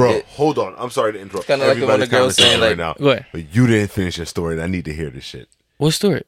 Bro, It- hold on. I'm sorry to interrupt. kinda like when Everybody's the girl conversation saying, right like- now. Go ahead. But you didn't finish your story, and I need to hear this shit. What story?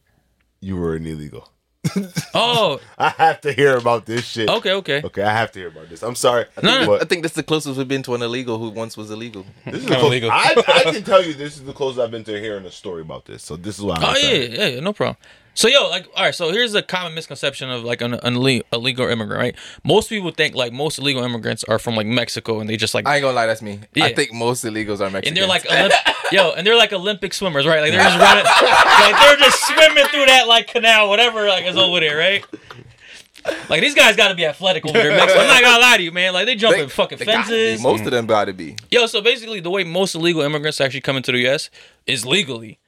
You were an illegal. Oh, I have to hear about this shit. okay, okay. Okay, I have to hear about this. I'm sorry. No, no. I think that's the closest we've been to an illegal who once was illegal. this is the illegal. I, I can tell you this is the closest I've been to hearing a story about this. So this is why. I'm Oh yeah, yeah, yeah, no problem. So yo, like, all right. So here's a common misconception of like an, an illegal immigrant, right? Most people think like most illegal immigrants are from like Mexico, and they just like I ain't gonna lie, that's me. Yeah. I think most illegals are Mexican. and they're like Olymp- yo, and they're like Olympic swimmers, right? Like they're just running, like they're just swimming through that like canal, whatever, like is over there, right? Like these guys got to be athletic over there. Mexico. I'm not gonna lie to you, man. Like they jumping fucking they gotta be. fences. Most of them gotta be. Yo, so basically, the way most illegal immigrants actually come into the U.S. is legally.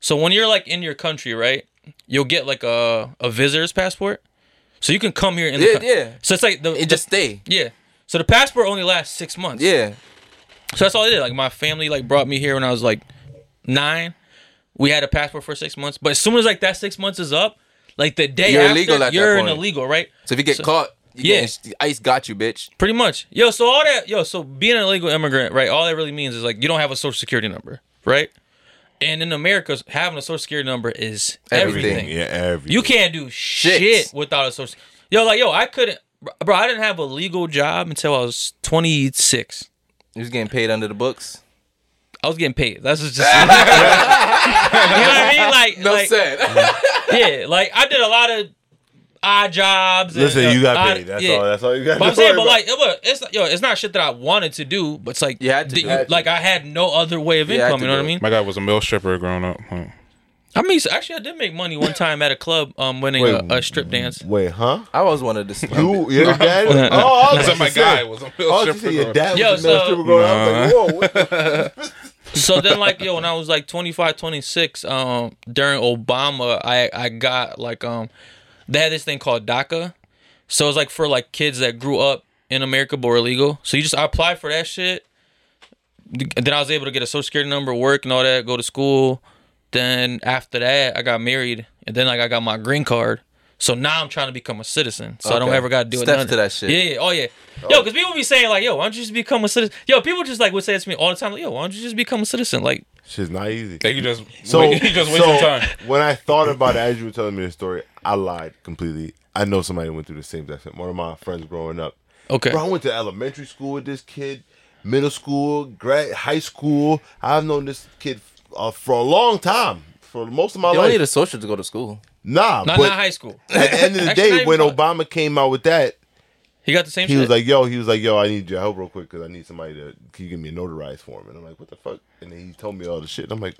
So when you're like in your country, right, you'll get like a a visitor's passport, so you can come here the Yeah, coun- yeah. So it's like the, And just stay. yeah. So the passport only lasts six months. Yeah. So that's all I did. Like my family like brought me here when I was like nine. We had a passport for six months, but as soon as like that six months is up, like the day You're after, illegal at you're an point. illegal, right? So if you get So- caught, you Yeah. yeah, ICE got you, bitch. Pretty much. Yo, so all that, yo, so being an illegal immigrant, right? All that really means is like you don't have a social security number, right? And in America, having a social security number is everything. Everything. Yeah, every. You can't do shit without a social. Yo, like yo, I couldn't, bro. I didn't have a legal job until I was 26. You was getting paid under the books. I was getting paid. That's just, you know what I mean? Like, No like, said. yeah, like I did a lot of odd jobs. and, Listen, uh, you got odd- paid. That's yeah. all. That's all you got. But I'm saying, but like, it was, it's not, yo, it's not shit that I wanted to do, but it's like, You had to the- do it. like I had no other way of You income. You know what I mean? My guy was a mill stripper growing up. Huh. I mean, actually, I did make money one time at a club, um, winning Wait, a, a strip dance. wait, huh? I was one of the. You, your dad? oh, I I was said my about guy was a mill I stripper. your dad Yo, was a male so- stripper growing up. I was like, whoa, what So then, like, yo, when I was like 25, 26, um, during Obama, I I got like um, they had this thing called DACA. So it's like for like kids that grew up in America but were illegal. So you just I applied for that shit. Then I was able to get a social security number, work and all that, go to school. Then after that, I got married, and then like I got my green card. So now I'm trying to become a citizen, so I don't ever got to do it. Steps to that shit. Yeah, yeah, oh yeah, yo, oh. because people be saying like, yo, why don't you just become a citizen? Yo, people just like would say it to me all the time, like, yo, why don't you just become a citizen? Like, Shit's not easy. They could just So, wait, he just so wasting time. when I thought about it as you were telling me the story, I lied completely. I know somebody went through the same thing. One of my friends growing up. okay, Bro, I went to elementary school with this kid, middle school, grad, high school. I've known this kid uh, for a long time, for most of my life. You don't need a social to go to school. nah, not but not high school. at the end of the day, when Obama came out with that, He got the same he shit. was like, "Yo," he was like, "Yo, I need your help real quick because I need somebody to can you give me a notarized form?" And I'm like, "What the fuck?" And then he told me all the shit. And I'm like,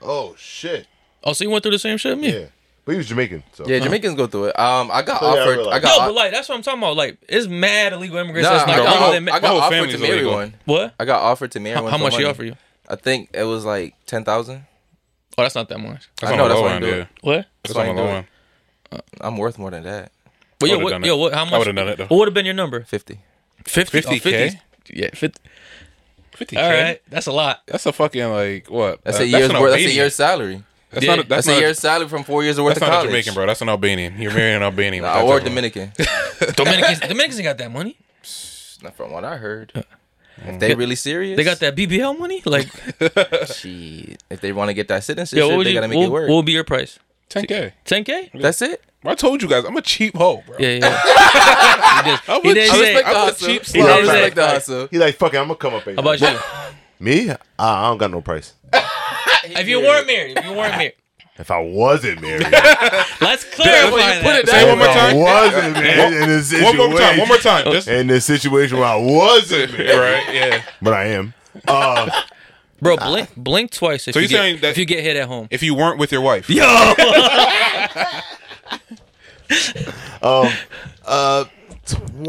"Oh shit, oh, so you went through the same shit? Me. yeah." But he was Jamaican, so Yeah, Jamaicans go through it. Um, I got So, yeah, I offered. realize. I No, got. but like that's what I'm talking about. Like, it's mad illegal immigrants. Nah, that's not I like, got, they I got whole offered family's to marry illegal. one. what? I got offered to marry How, one. how for much he money. offer you? I think it was like ten thousand. Oh, that's not that much. That's I on know, the that's low why I end, do yeah. it. What? That's why on I the do low it. end. I'm worth more than that. Yo, what, yo, what, how much? I would've done it, though. What would have been your number? Fifty. 50? 50K? Yeah, 50. 50K. All right, that's a lot. That's a fucking like what? That's Uh, a year's worth. That's a year's salary. That's Yeah. not. A, That's, that's, a not. year's salary from four years of worth that's of not a college. Jamaican, bro. That's an Albanian. You're marrying an Albanian. Nah, or Dominican. Dominicans, Dominicans ain't got that money. Not from what I heard. If they really serious, They got that BBL money. Like, Shit. If they want to get that citizenship, yo, they you? gotta make What, it work. what would be your price? 10k. 10k? That's it. I told you guys, I'm a cheap hoe, bro. Yeah, yeah. he did, I he would- did I say, respect the I'm a hustle. cheap I He did slut. say- respect the hustle. he like, "Fuck it, I'm gonna come up." how about you? me? Uh, I don't got no price. if you weren't married, if you weren't married, If I wasn't married, let's clarify put it that. Say it one more if I time. wasn't married in this situation. One more time. One more time. Just in this situation where I wasn't married, right. Yeah. but I am. Uh, Bro, blink, blink twice if So you you're get saying that- if you get hit at home. If you weren't with your wife. Yo, um, uh,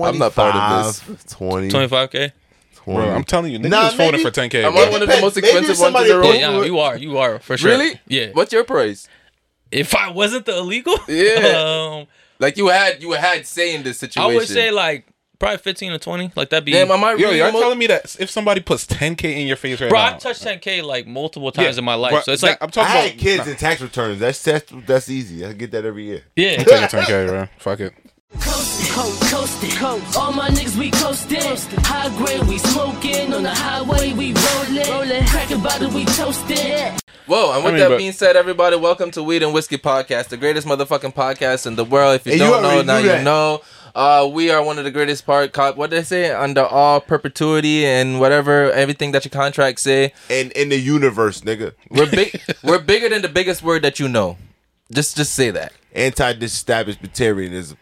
I'm not part of this. 25, 20, 25k. 20. Bro, I'm telling you, niggas Nah, was folding maybe- for 10k. I'm bro. one of the most Maybe expensive ones in somebody the broke room. Yeah, yeah, you are, you are for sure. Really? Yeah. What's your price? If I wasn't the illegal, Yeah. um, Like you had, you had say in this situation. I would say like probably 15 or 20. Like that'd be. damn, am I Yo, really y'all the mo- telling me that if somebody puts 10k in your face right Bro, now, I've touched 10k like multiple times Yeah, in my life, bro, so it's that- like I'm I talking had about kids and tax returns. That's that's that's easy. I get that every year. yeah. I'm taking 10k, bro. Fuck it. Coastin', coastin', coast. All my niggas we coastin'. High grade we smoking on the highway we rollin'. rollin'. Crack a bottle we toastin'. Whoa, and with I mean, that but- being said, everybody, welcome to Weed and Whiskey Podcast, the greatest motherfucking podcast in the world. If you Hey, you don't know, already now knew you that. know. Uh, we are one of the greatest part. Co- what did they say? Under all perpetuity and whatever, everything that your contracts say. And in the universe, nigga. We're big. we're bigger than the biggest word that you know. Just, just say that. Anti-establishmentarianism.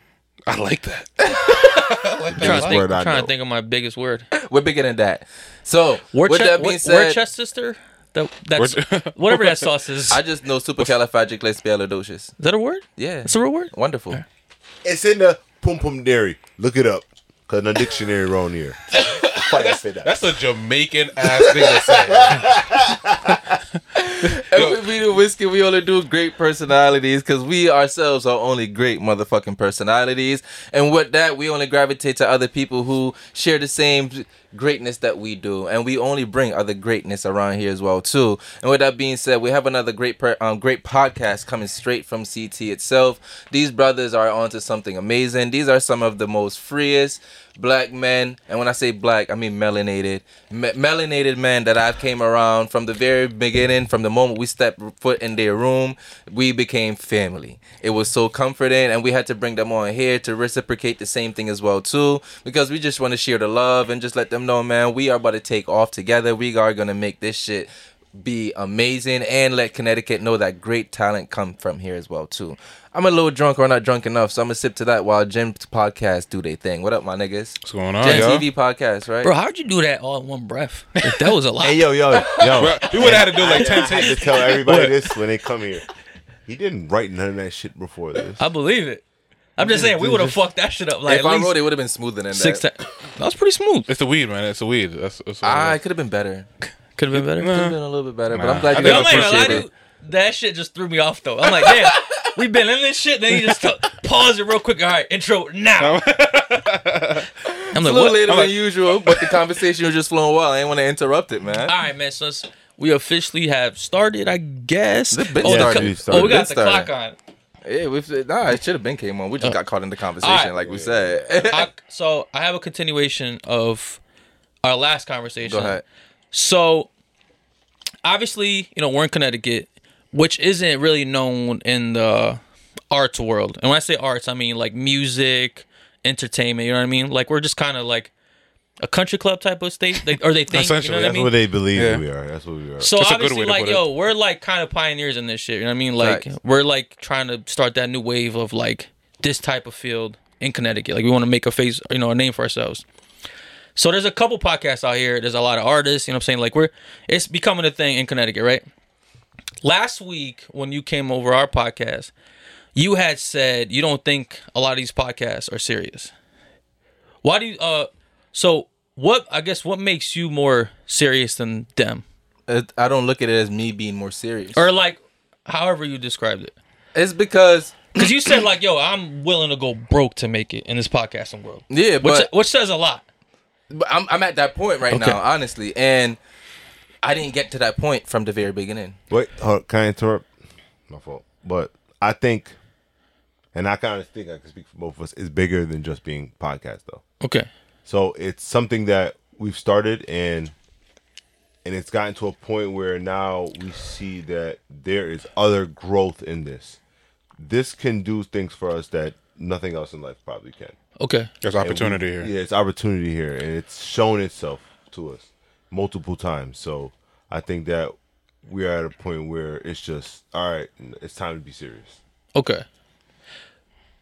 I like that. I'm trying, to think, word I I'm trying know. to think of my biggest word. We're bigger than that. So, Word with that being said, Worcester? That, that's Wor- whatever that sauce is. I just know supercalifragilisticexpialidocious. is that a word? Yeah, It's a real word. wonderful. It's in the Pum Pum Dairy. Look it up. Cause the dictionary wrong here. Fuck, I said that. That's a Jamaican ass thing to say. And we do whiskey. We only do great personalities because we ourselves are only great motherfucking personalities. And with that, we only gravitate to other people who share the same greatness that we do, and we only bring other greatness around here as well too. And with that being said, we have another great um, great podcast coming straight from CT itself. These brothers are onto something amazing. These are some of the most freest black men, and when I say black, I mean melanated, me- melanated men that I've came around from the very beginning. From the moment we stepped foot in their room, we became family. It was so comforting, and we had to bring them on here to reciprocate the same thing as well too, because we just want to share the love and just let them know, man, we are about to take off together. We are gonna make this shit be amazing and let Connecticut know that great talent come from here as well too. I'm a little drunk or not drunk enough, so I'm gonna sip to that while Gin's podcast do their thing. What up, my niggas? What's going on, Gen yo? TV podcast, right? Bro, how'd you do that all in one breath? Like, that was a lot. Hey yo, yo, yo. Bro, we would have had to do like 10 takes. to tell everybody this when they come here. He didn't write none of that shit before this. I believe it. I'm just saying we would have fucked that shit up like if at I least wrote it, would have been smoother than six that. times. That was pretty smooth. It's the weed, man. It's the weed. That's, that's Ah, it could have been better. Could have been better. Could have been a little bit better, but I'm glad I you think I'm guys not gonna appreciate dude. it. That shit just threw me off though. I'm like, damn, we've been in this shit. Then you just t- pause it real quick. All right, intro now. I'm It's a little what? later I'm than like- usual, but the conversation was just flowing well. I didn't want to interrupt it, man. All right, man. So it's- we officially have started, I guess. It's been oh, the started. co- We oh, we got the started. clock on. Yeah, we've nah, it should have been came on. We just uh, got caught in the conversation, Alright. like we said. I, so I have a continuation of our last conversation. Go ahead. So obviously, you know, we're in Connecticut, which isn't really known in the arts world. And when I say arts, I mean like music, entertainment, you know what I mean? Like we're just kind of like a country club type of state, like, or they think, you know Essentially, what I That's mean? what they believe Yeah. we are. That's what we are. So That's obviously, like, put it. yo, we're like kind of pioneers in this shit. You know what I mean? Like, Facts. we're like trying to start that new wave of like this type of field in Connecticut. Like, we want to make a face, you know, a name for ourselves. So there's a couple podcasts out here. There's a lot of artists. You know what I'm saying? Like, we're it's becoming a thing in Connecticut, right? Last week when you came over our podcast, you had said you don't think a lot of these podcasts are serious. Why do you? Uh, so what? I guess what makes you more serious than them? It- I don't look at it as me being more serious. or like however you described it It's because because you said like yo i'm willing to go broke to make it in this podcasting world yeah, which, but, which says a lot but I'm I'm at that point right Okay. now, honestly, and I didn't get to that point from the very beginning. Wait, hold, can I interrupt? My fault. But I think, and I kind of think I can speak for both of us, it's bigger than just being podcast though. okay So it's something that we've started and and it's gotten to a point where now we see that there is other growth in this. This can do things for us that nothing else in life probably can. okay There's And we- opportunity here. Yeah, it's opportunity here, and it's shown itself to us multiple times. So I think that we are at a point where it's just all right. It's time to be serious. okay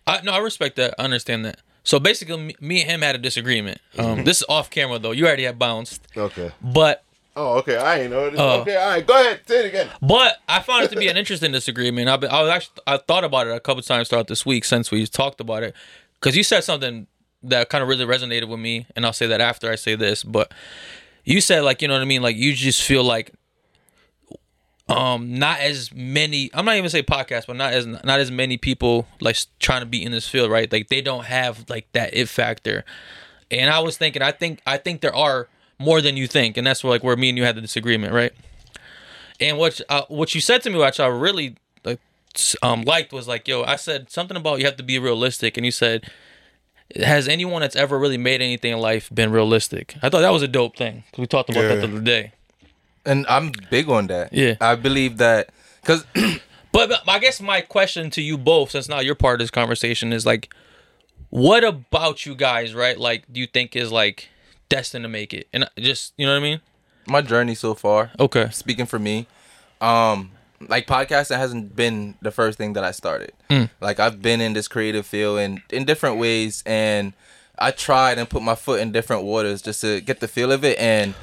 i no i respect that i understand that so basically me, and him had a disagreement um this is off camera though you already have bounced Okay. but Oh, okay. I ain't know. This. Oh. okay. All right. Go ahead. Say it again. But I found it to be an interesting disagreement. I've been, I was actually I thought about it a couple times throughout this week since we talked about it because you said something that kind of really resonated with me, and I'll say that after I say this. But you said like you know what I mean, like you just feel like um not as many. I'm not even say podcast, but not as not as many people like trying to be in this field, right? Like they don't have like that it factor. And I was thinking, I think I think there are more than you think, and that's where like where me and you had the disagreement, right? And what uh, what you said to me, which I really like, um liked, was like, yo, I said something about you have to be realistic, and you said has anyone that's ever really made anything in life been realistic? I thought that was a dope thing 'cause we talked about that the other day. And I'm big on that. Yeah. I believe that because But, but I guess my question to you both, since now you're part of this conversation, is like, what about you guys, right? Like, do you think is like destined to make it? And just you know what I mean? my journey so far, Okay. speaking for me, um, like podcasting hasn't been the first thing that I started. Like I've been in this creative field and in different ways, and I tried and put my foot in different waters just to get the feel of it. And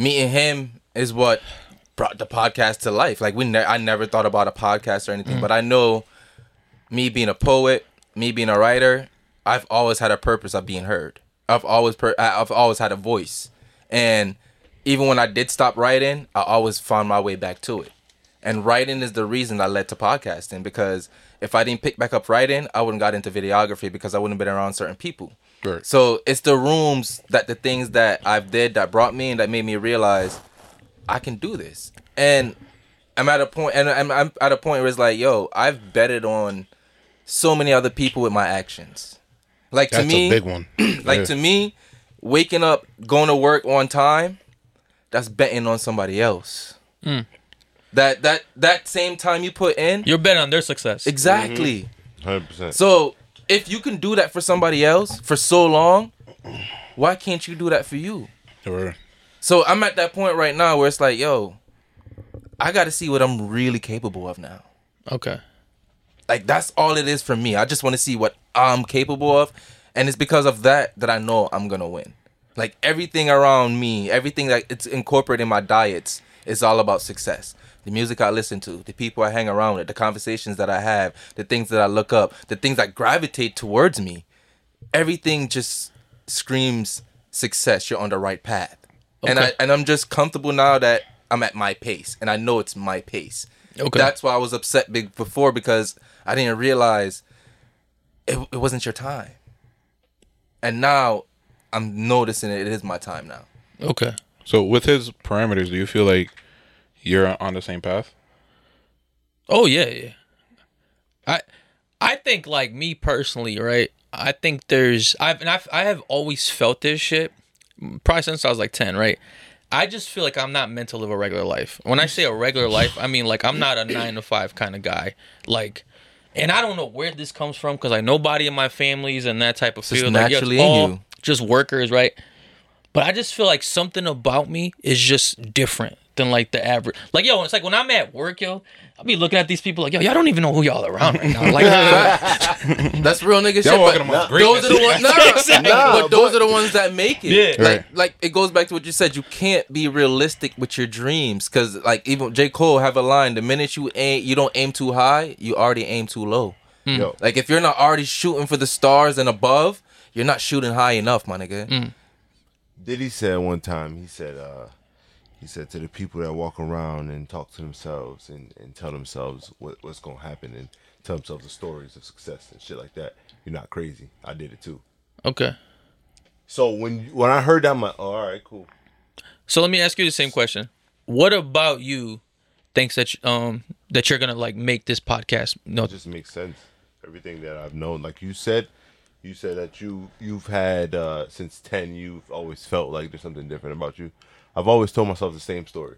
meeting him is what brought the podcast to life. Like we, ne- I never thought about a podcast or anything, mm. but I know me being a poet, me being a writer, I've always had a purpose of being heard. I've always per- I've always had a voice, and even when I did stop writing, I always found my way back to it. And writing is the reason I led to podcasting because if I didn't pick back up writing, I wouldn't got into videography because I wouldn't have been around certain people. Right. So it's the rooms that the things that I've did that brought me and that made me realize I can do this. And I'm at a point, and I'm, I'm at a point where it's like, yo, I've betted on so many other people with my actions. Like That's to me, a big one. like Yeah. to me, waking up, going to work on time, that's betting on somebody else. Mm. That that that same time you put in, You're betting on their success. exactly. Mm-hmm. Hundred percent. So if you can do that for somebody else for so long, why can't you do that for you? Or- So I'm at that point right now where it's like, yo, I got to see what I'm really capable of now. Okay. Like that's all it is for me. I just want to see what I'm capable of, and it's because of that that I know I'm gonna win. Like everything around me, everything that it's incorporated in my diets is all about success. The music I listen to, the people I hang around with, the conversations that I have, the things that I look up, the things that gravitate towards me. Everything just screams success. You're on the right path, and I and I'm just comfortable now that I'm at my pace, and I know it's my pace. Okay. That's why I was upset big before because I didn't realize it, it wasn't your time. And now I'm noticing it, it is my time now. Okay. So with his parameters, do you feel like you're on the same path? Oh yeah, yeah. I I think like me personally, right? I think there's I've and I've, I have always felt this shit probably since I was like 10, right? I just feel like I'm not meant to live a regular life. When I say a regular life, I mean like I'm not a 9 to 5 kind of guy. Like and I don't know where this comes from cuz like nobody in my family's in that type of just field. Like, yeah, it's naturally in you. Just workers, right? But I just feel like something about me is just different than like the average. Like yo, it's like when I'm at work, yo, I'll be looking at these people like yo, y'all don't even know who y'all are around right now. Like, That's real nigga shit. But amongst those are the ones. Nah, Exactly. nah, but those are the ones that make it. Yeah. Like, Right. like it goes back to what you said. You can't be realistic with your dreams because, like, even J Cole have a line: the minute you aim, you don't aim too high, you already aim too low. Yo, Like, if you're not already shooting for the stars and above, you're not shooting high enough, my nigga. Diddy said one time, he said, uh, he said to the people that walk around and talk to themselves and, and tell themselves what, what's gonna happen and tell themselves the stories of success and shit like that. You're not crazy. I did it too. okay. So when when I heard that, I'm like, oh, all right, cool. So let me ask you the same question. What about you thinks that um that you're gonna like make this podcast? No, It just makes sense. Everything that I've known, like you said, you said that you you've had uh, since ten. You've always felt like there's something different about you. I've always told myself the same story,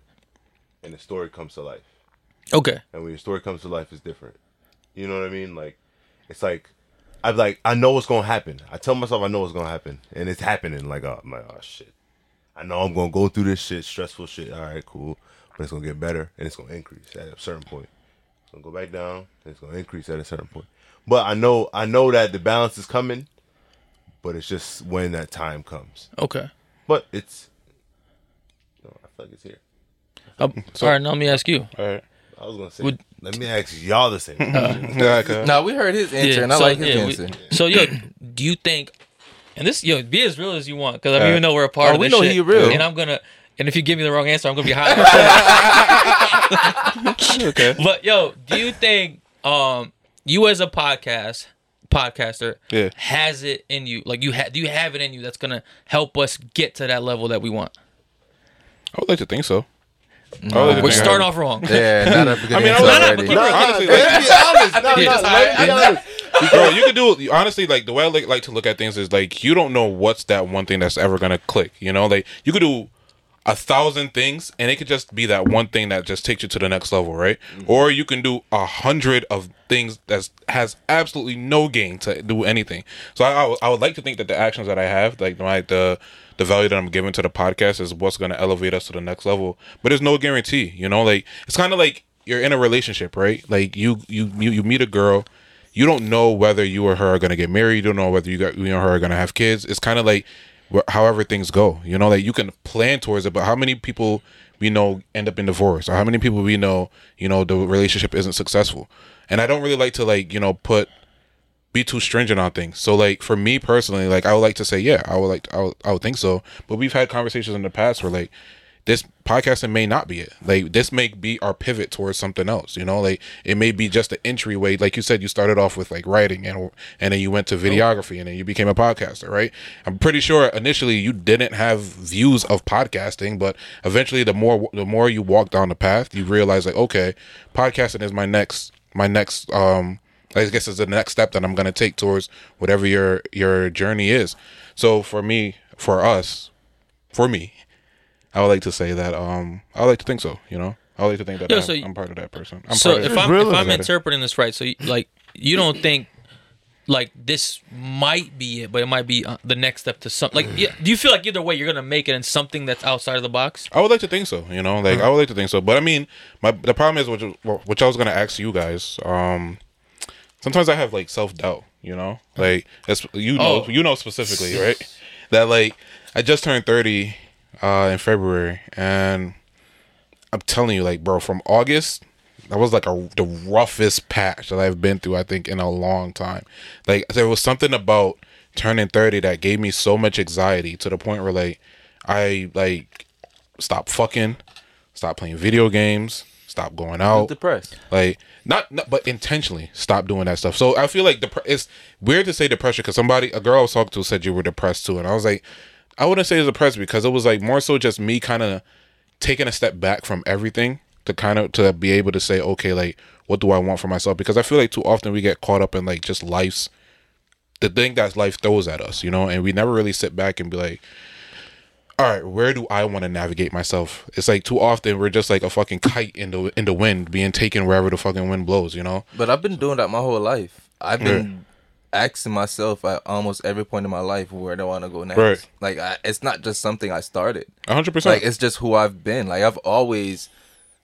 and the story comes to life. okay. and when your story comes to life it's different. You know what i mean? Like it's like i'm like i know what's gonna happen. I tell myself i know what's gonna happen. And it's happening. Like oh, i'm like oh shit. I know i'm gonna go through this shit stressful shit. All right cool. But it's gonna get better and it's gonna increase at a certain point. It's gonna go back down and it's gonna increase at a certain point. But i know i know that the balance is coming but it's just when that time comes. Okay. but it's feel like it's here Uh, all right. Now let me ask you. All right. i was gonna say Would- let me ask y'all the same question. Yeah, okay. Now we heard his answer, and I so, like his yeah, we- answer. so yo, do you think? And this yo, be as real as you want, because I don't Uh, even know we're a part oh, of we this know shit. he real. And I'm gonna. And if you give me the wrong answer, I'm gonna be hot. okay. but yo, do you think um you as a podcast podcaster Yeah. has it in you? Like you ha- do you have it in you that's gonna help us get to that level that we want? I would like to think so. I would like to We're think I starting have- off wrong. Yeah, not a good I mean, answer I- already. Nah, Honestly, let's be honest. No, no, let's be honest. bro. You could do honestly. Like the way I like, like to look at things is like you don't know what's that one thing that's ever gonna click. You know, like you could do a thousand things, and it could just be that one thing that just takes you to the next level, right? Mm-hmm. Or you can do a hundred of things that has absolutely no gain to do anything. So I, I, would- would like to think that the actions that I have, like my the the value that I'm giving to the podcast, is what's going to elevate us to the next level. But there's no guarantee, you know. Like it's kind of like you're in a relationship, right? Like you you you, you meet a girl. You don't know whether you or her are gonna get married. You don't know whether you got you and her are gonna have kids. It's kind of like however things go. You know, like you can plan towards it, but how many people we know end up in divorce, or how many people we know, you know, the relationship isn't successful. And I don't really like to like you know put be too stringent on things. So like for me personally, like I would like to say, yeah, I would like I would, I would think so. But we've had conversations in the past where like this podcasting may not be it. Like this may be our pivot towards something else. You know, like it may be just an entryway. Like you said, you started off with like writing and and then you went to videography and then you became a podcaster, right? I'm pretty sure initially you didn't have views of podcasting, but eventually the more the more you walk down the path, you realize like okay, podcasting is my next my next um I guess it's the next step that I'm gonna take towards whatever your your journey is. So for me, for us, for me, I would like to say that um I would like to think so. You know, I would like to think that Yo, I'm, so I'm part of that person. I'm so part of if. I'm if I'm interpreting this right, so you- like you don't think like this might be it, but it might be uh, the next step to something. Like, yeah, do you feel like either way you're gonna make it in something that's outside of the box? I would like to think so. You know, like I would like to think so. But I mean, my the problem is which which I was gonna ask you guys. Um, sometimes I have like self doubt. You know, like that's you know Oh. you know specifically right that like I just turned thirty uh in February and I'm telling you like bro from August that was like a the roughest patch that I've been through I think in a long time. Like there was something about turning 30 that gave me so much anxiety to the point where like I like stop fucking, stop playing video games, stop going out. Depressed. Like not, not but intentionally stop doing that stuff. So I feel like dep- it's weird to say depression because somebody, a girl I was talking to, said you were depressed too, and I was like, I wouldn't say it's depressed because it was like more so just me kind of taking a step back from everything to kind of to be able to say, okay, like what do I want for myself? Because I feel like too often we get caught up in like just life's the thing that life throws at us, you know, and we never really sit back and be like, all right, where do I want to navigate myself? It's like too often we're just like a fucking kite in the in the wind, being taken wherever the fucking wind blows, you know. But I've been doing that my whole life. I've been asking myself at almost every point in my life where do I want to go next. Right. Like I, it's not just something I started. Hundred percent. Like it's just who I've been. Like I've always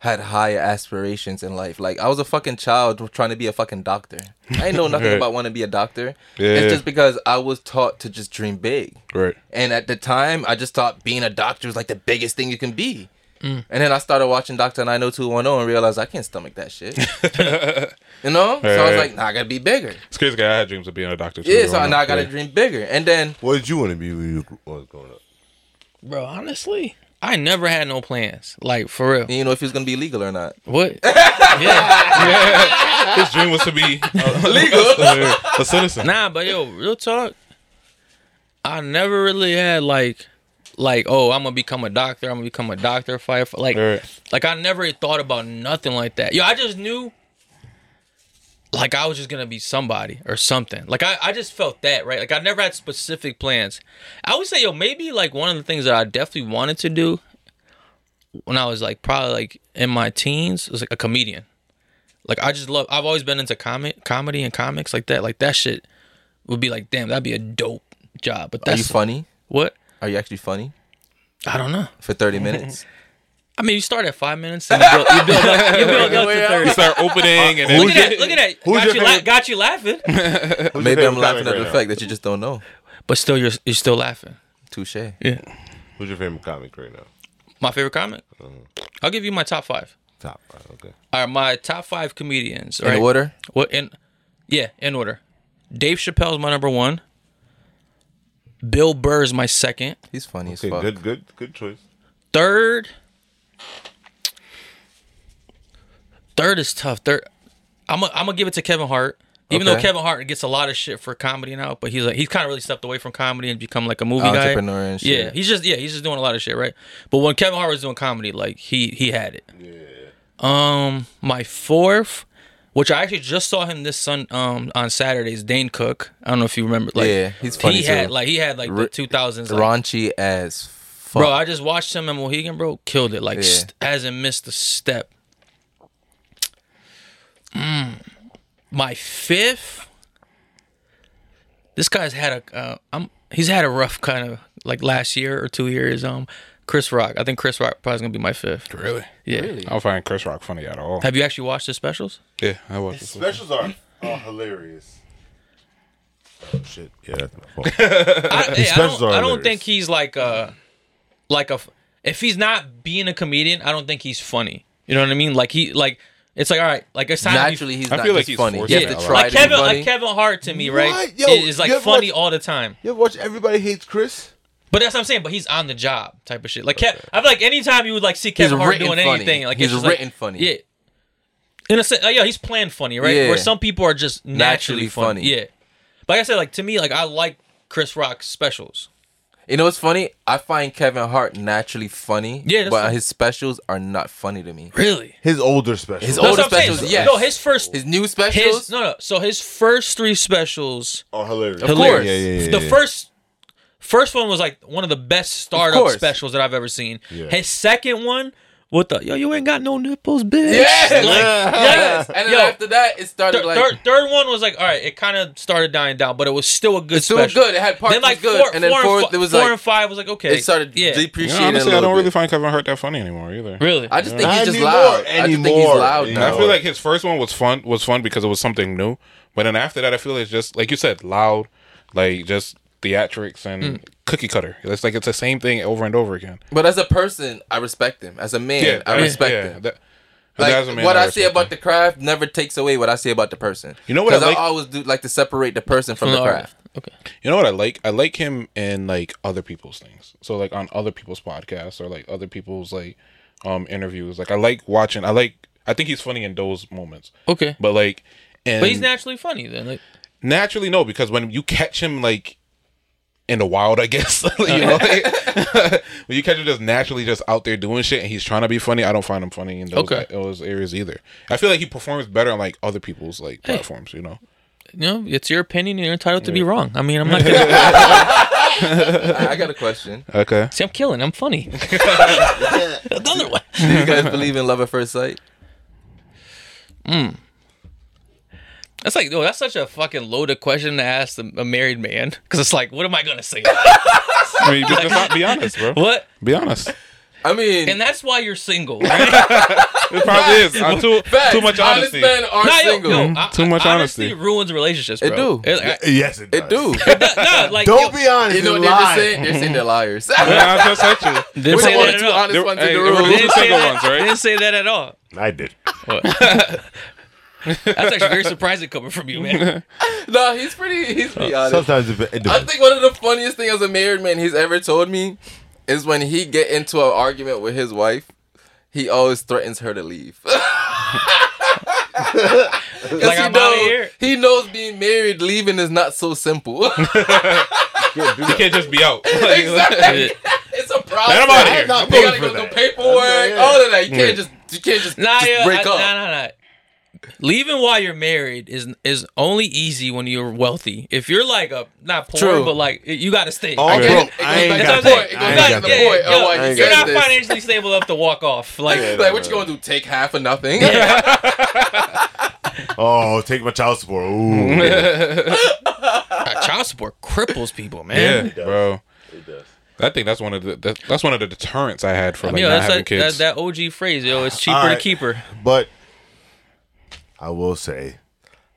had higher aspirations in life. Like I was a fucking child trying to be a fucking doctor. I didn't know nothing Right. about wanting to be a doctor. Yeah. It's just because I was taught to just dream big. Right. And at the time, I just thought being a doctor was like the biggest thing you can be. Mm. And then I started watching Doctor 90210 and realized I can't stomach that shit. you know? So I was like, nah, I gotta be bigger. It's crazy. 'cause I had dreams of being a doctor. Too, Yeah, so now up. I gotta Yeah. dream bigger. And then What did you want to be when you was growing up? Bro, honestly, I never had no plans. Like for real. you know if he was gonna be legal or not. What? yeah. His dream was to be legal, a citizen. Nah, but yo, real talk. I never really had like, like, oh, I'm gonna become a doctor. I'm gonna become a doctor, firefighter. Like, Right. like I never thought about nothing like that. Yo, I just knew. Like I was just gonna be somebody or something. Like I, I just felt that right. Like I never had specific plans. I would say, yo, maybe like one of the things that I definitely wanted to do when I was like probably like in my teens was like a comedian. Like I just love. I've always been into comic, comedy and comics like that. Like that shit would be like, damn, that'd be a dope job. But Are you funny? what Are you actually funny I don't know. for 30 minutes? I mean, you start at five minutes and you build, you build up, you build up to thirty. You start opening uh, and then Look at that! Look at that! who's Got your you, la- got you laughing, Maybe I'm laughing comic at right the now? fact that you just don't know. but still, you're you're still laughing. Touche. Yeah. Who's your favorite comic right now? My favorite comic. Mm-hmm. I'll give you my top five. Top five. Okay. All right, my top five comedians. In right? order? What in? Yeah, in order. Dave Chappelle's my number one. Bill Burr's my second. He's funny Okay. as fuck. Good. Good. Good choice. Third. Third is tough. Third, I'm gonna I'm gonna give it to Kevin Hart. Even though Kevin Hart gets a lot of shit for comedy now, but he's like he's kind of really stepped away from comedy and become like a movie guy. Entrepreneur and shit. Yeah, he's just yeah he's just doing a lot of shit, right? But when Kevin Hart was doing comedy, like he he had it. Yeah. Um, my fourth, which I actually just saw him this sun um on Saturdays. Dane Cook. I don't know if you remember. Like, Yeah, he's funny He had too. like he had like the two thousands. Like, Raunchy as fuck. bro, I just watched him and Mohegan, bro, killed it. Like Yeah. st- hasn't missed a step. Mm. My fifth. This guy's had a uh, I'm he's had a rough kind of like last year or two years. Um, Chris Rock. I think Chris Rock probably gonna be my fifth. Really? Yeah. Really? I don't find Chris Rock funny at all. Have you actually watched his specials? Yeah, I watched was. Specials are, are hilarious. Oh, shit. Yeah, that's my fault. I, hey, I specials don't, are I don't hilarious. think he's like a like a f- if he's not being a comedian, I don't think he's funny. You know what I mean? Like he like it's like all right, like it's time Naturally, to be, he's I not feel like he's funny. forced You to have to try like to Kevin funny. like Kevin Hart to me, right? What? Yo, is like funny watch- all the time. You ever watch Everybody Hates Chris? But that's what I'm saying. But he's on the job type of shit. Like Kev, I feel like anytime you would like see Kevin Hart doing funny. anything, like He's it's just like- written funny. Yeah. In a sense, like, oh, yeah, he's planned funny, right? Yeah. Where some people are just naturally, Naturally funny. funny. Yeah. But like I said, like to me, like I like Chris Rock's specials. You know what's funny? I find Kevin Hart naturally funny. Yeah, that's but fine. his specials are not funny to me. Really? His older specials. His older what I'm saying. specials, yes. No, his first His new specials, his no no. So his first three specials, are hilarious. Of hilarious. course. Yeah, yeah, yeah, the yeah. first first one was like one of the best startup specials that I've ever seen. Yeah. His second one, what the yo, you ain't got no nipples, bitch. Yes! Like, yes. And then Yo, after that, it started Third, like third, third one was like all right. It kind of started dying down, but it was still a good it's still special. good. It had parts Then like good, four, and then four, fourth, and, it was four like and five was like okay. it started yeah. depreciating. Yeah, honestly, a I don't really bit. find Kevin Hart that funny anymore either. Really, I just think Not he's just anymore, loud. I just think he's loud anymore. now. I feel like his first one was fun was fun because it was something new. But then after that, I feel it's just like you said, loud, like just theatrics and Mm. cookie cutter. It's like it's the same thing over and over again. But as a person, I respect him. As a man, I respect yeah, him. that- Like as a man, what I, say about him. the craft never takes away what I say about the person. You know what I 'Cause like? I, always do like to separate the person from, the craft. Okay. You know what I like? I like him in like other people's things. So like on other people's podcasts or like other people's like um interviews. Like I like watching. I like. I think he's funny in those moments. Okay. But like, and But he's naturally funny then. Like, naturally no because when you catch him like in the wild, I guess you know, like, when you catch him just naturally just out there doing shit and he's trying to be funny, I don't find him funny in those, Okay. those areas either. I feel like he performs better on like other people's like platforms. You know. you know, it's your opinion. You're entitled to be wrong. I mean, I'm not gonna I, I got a question. Okay. see. I'm killing. I'm funny. Another one. Do you guys believe in love at first sight? Hmm. That's like, oh, that's such a fucking loaded question to ask a, a married man. Because it's like, what am I gonna say? I mean, just, just be honest, bro. what? Be honest. I mean, And that's why you're single, right? It probably is. Uh, too, facts. too much Honest honesty. men are Nah, yo, single. yo, I- Too much I- honesty. ruins relationships, It bro. do. It, I- yes, it does. It do. nah, like, Don't yo, be honest. You know what they're lie. just saying? They're saying they're liars. Yeah, I just said you. Didn't Which say one that the at two all. honest ones hey, in the there room? Didn't say single that- ones, right? Didn't say that at all. I did. That's actually very surprising coming from you, man. no, he's pretty. He's pretty honest. Sometimes it, it I think one of the funniest things as a married man he's ever told me is when he get into an argument with his wife, he always threatens her to leave. Like, he, I'm outta knows, here. he knows being married, leaving is not so simple. You can't just be out. exactly. it's a problem. Man, I'm outta here. not You paying gotta for go through that. paperwork, Yeah, yeah. all of that. You can't just you can't just, Nah, just yeah, break I- up. Nah, nah, nah. Leaving while you're married is is only easy when you're wealthy. If you're like a not poor, True. but like you got to stay. I get bro, it. It goes I ain't back That's to what the I'm point. saying. It goes back got to the that. point of yo, I you're not this. financially stable enough to walk off. Like, Yeah. Like, what you gonna do? Take half of nothing? Oh, take my child support. Ooh. child support cripples people, man. Yeah, bro. It does. I think that's one of the that, that's one of the deterrents I had for I like mean, not that's having that, kids. that, that OG phrase, yo. It's cheaper All to keep her. But I will say,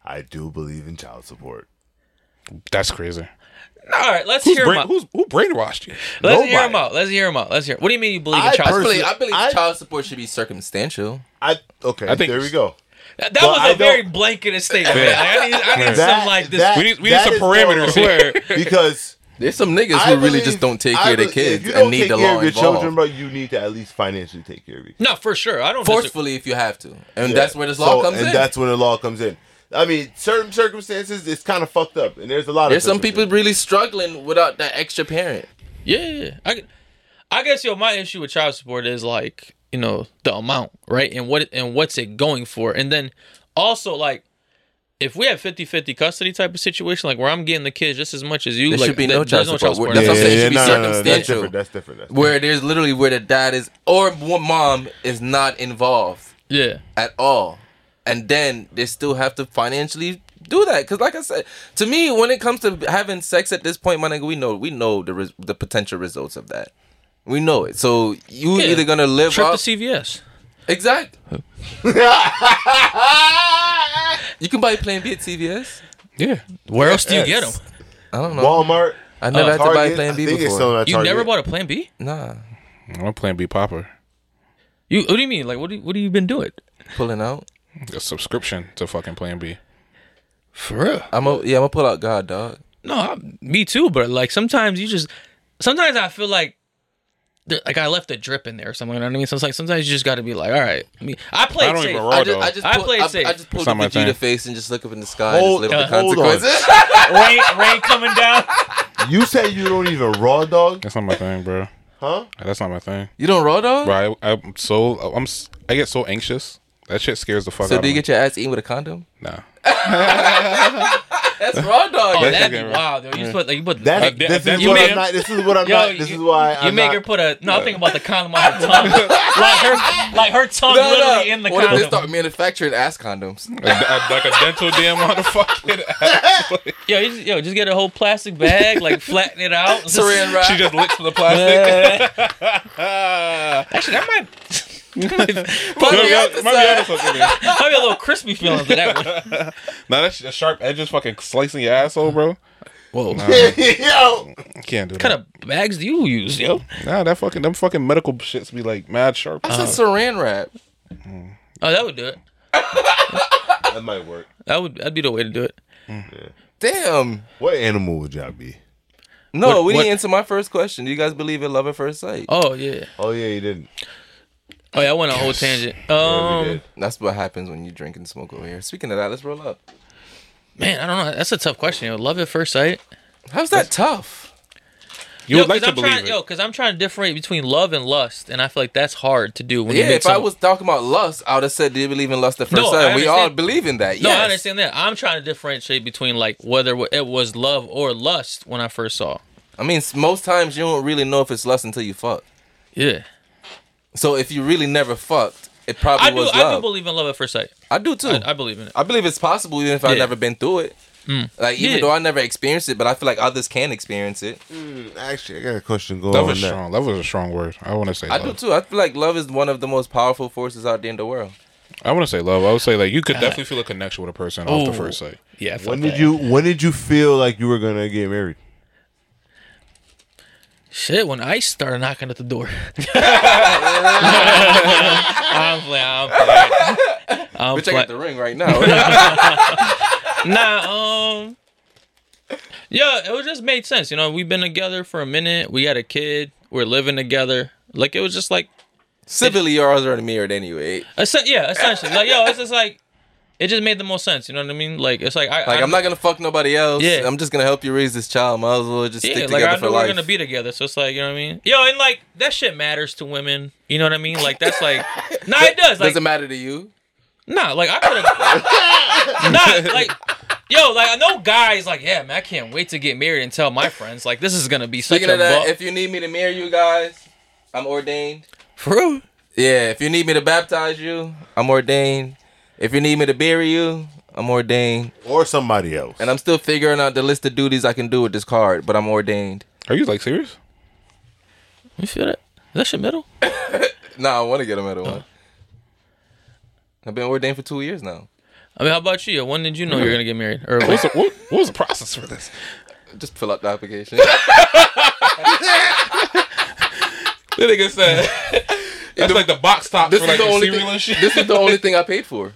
I do believe in child support. That's crazy. All right, let's Who's hear brain, him out. who's, who brainwashed you? Let's hear him out. Let's hear him out. Let's hear. What do you mean you believe in I child I support? believe, I believe I- child support should be circumstantial. I okay. I think- there we go. That, that was I a very don't- blanketed statement. Yeah. man. I need, I need That- some like this. that- We need- we need some parameters here. because There's some niggas I who really believe- just don't take I care of their believe- kids if you and don't need take the care law of your involved. children, bro, you need to at least financially take care of your no, for sure. I don't. disagree. Forcefully, if you have to, and Yeah. that's where this law So- comes and in. that's when the law comes in. I mean, certain circumstances, it's kind of fucked up, and there's a lot of There's of some people circumstances. really struggling without that extra parent. Yeah, yeah, yeah. I, I guess yo, my issue with child support is like you know the amount, right, and what and what's it going for, and then Also, like, if we have 50-50 custody type of situation, like where I'm getting the kids just as much as you, There like, should be there- no child there's support. no child support. That's what I'm saying. It should be no, no, no, that's circumstantial. different. That's different. That's Where there's literally where the dad is or mom is not involved Yeah. at all, and then they still have to financially do that. Because, like I said, to me, when it comes to having sex at this point, my nigga, we know we know the res- the potential results of that. We know it. So you Yeah. either gonna live Trip up to CVS. exact. you can buy Plan B at CVS. Yeah. Where else do you get them? I don't know. Walmart. I never had to uh, buy Target, Plan B I think it's before. still at You Target. never bought a Plan B? Nah, I'm Plan B Popper. You what do you mean? Like what do you, what have you been doing? pulling out. A subscription to fucking Plan B. For real? I'm a, yeah, I'm gonna pull out God, dog. No, I, me too. But like sometimes you just sometimes I feel like there- like I left a drip in there or something. You know what I mean? So it's like sometimes you just got to be like, all right. I mean, I played I don't safe. even I raw just, though. I just, I pull, played I, safe. I just pull It's the my Vegeta thing. face and just look up in the sky Hold- and just live with the uh, hold on. consequences. rain, rain coming down. You say you don't even raw dog, That's not my thing, bro. huh? That's not my thing. you don't raw dog? Bro, I, I'm so I'm I get so anxious. That shit scares the fuck So out do you me. get your ass eaten with a condom? nah. That's raw dog. Oh, that'd be wild. Though. You just put like you put That, that- this that- is you what make- I'm not. This is what I'm Yo, not. This you- is why I'm make not, her put a no. I'm thinking about the condom on her tongue, like her like her tongue No, no. literally in the what if they condom. start manufacturing ass condoms? A- a- like a dental dam on the fucking ass. Yo, you just, yo, just get a whole plastic bag, like flatten it out. Saran wrap. she just licks the plastic. Actually, that might. That might, Put Might be out might be side. onto there. might be a little crispy feeling to that one. Nah, that's the sharp edges fucking slicing your asshole, bro. Whoa. Yo, Can't do What that. kind of bags do you use, yo? Nah, that fucking them fucking medical shits be like mad sharp. I said uh-huh. saran wrap. Oh, that would do it. that might work. That would that'd be the way to do it. Damn. What animal would y'all be? No, What- we what- didn't answer my first question. Do you guys believe in love at first sight? Oh yeah. Oh yeah, you didn't. Oh yeah, I went on a whole tangent. Um, did. That's what happens when you drink and smoke over here. Speaking of that, let's roll up. man, I don't know. That's a tough question. Yo. Love at first sight. How's that tough? You yo, would like 'cause to I'm believe trying, it. Yo, because I'm trying to differentiate between love and lust, and I feel like that's hard to do when Yeah, meet if I was talking about lust, I would have said, "Do you believe in lust at first No, sight?" We all believe in that. No, yes. I understand that. I'm trying to differentiate between like whether it was love or lust when I first saw. I mean, most times you don't really know if it's lust until you fuck. Yeah, So if you really never fucked, it probably I do. was I do love. believe in love at first sight. I do too. I, I believe in it. I believe it's possible even if I've Yeah. never been through it. Mm. Like even Yeah. though I never experienced it, but I feel like others can experience it. Mm, actually, I got a question going Love on is that. strong. Love is a strong word. I want to say I love. do too. I feel like love is one of the most powerful forces out there in the world. I want to say love. I would say like you could uh, definitely feel a connection with a person off the Ooh. first sight. Yeah. fuck When did that. you When did you feel like you were gonna get married? Shit, when ICE started knocking at the door. I'm playing. I'm playing. I'm Which I got play- the ring right now. Nah, um, yeah, it was just made sense. You know, we've been together for a minute. We had a kid. We're living together. Like it was just like, Civilly, yours are married anyway. essen- yeah, essentially. Like yo, it's just like, it just made the most sense. You know what I mean? Like it's like I, Like I, I'm not gonna fuck nobody else. Yeah. I'm just gonna help you raise this child. Might as well just Yeah, stick like together I for life. we're gonna be together, so it's like you know what I mean. Yo, and like that shit matters to women. You know what I mean? Like that's like, nah, it does. Like, Doesn't matter to you. Nah, like I could have. nah, like. Yo, like I know guys like, yeah, man, I can't wait to get married and tell my friends like this is gonna be such Speaking a of that, bu- if you need me to marry you guys, I'm ordained. for real. Yeah, if you need me to baptize you, I'm ordained. If you need me to bury you, I'm ordained. Or somebody else? And I'm still figuring out the list of duties I can do with this card, but I'm ordained. Are you like serious? You feel that? Is that shit middle? Nah, I want to get a middle one. I've been ordained for two years now. I mean, how about you? When did you know you're gonna get married? Or What's the, what, what was the process for this? Just fill out the application. The nigga said that's like the box top this for is like the only cereal thing. and shit. This is the only thing I paid for.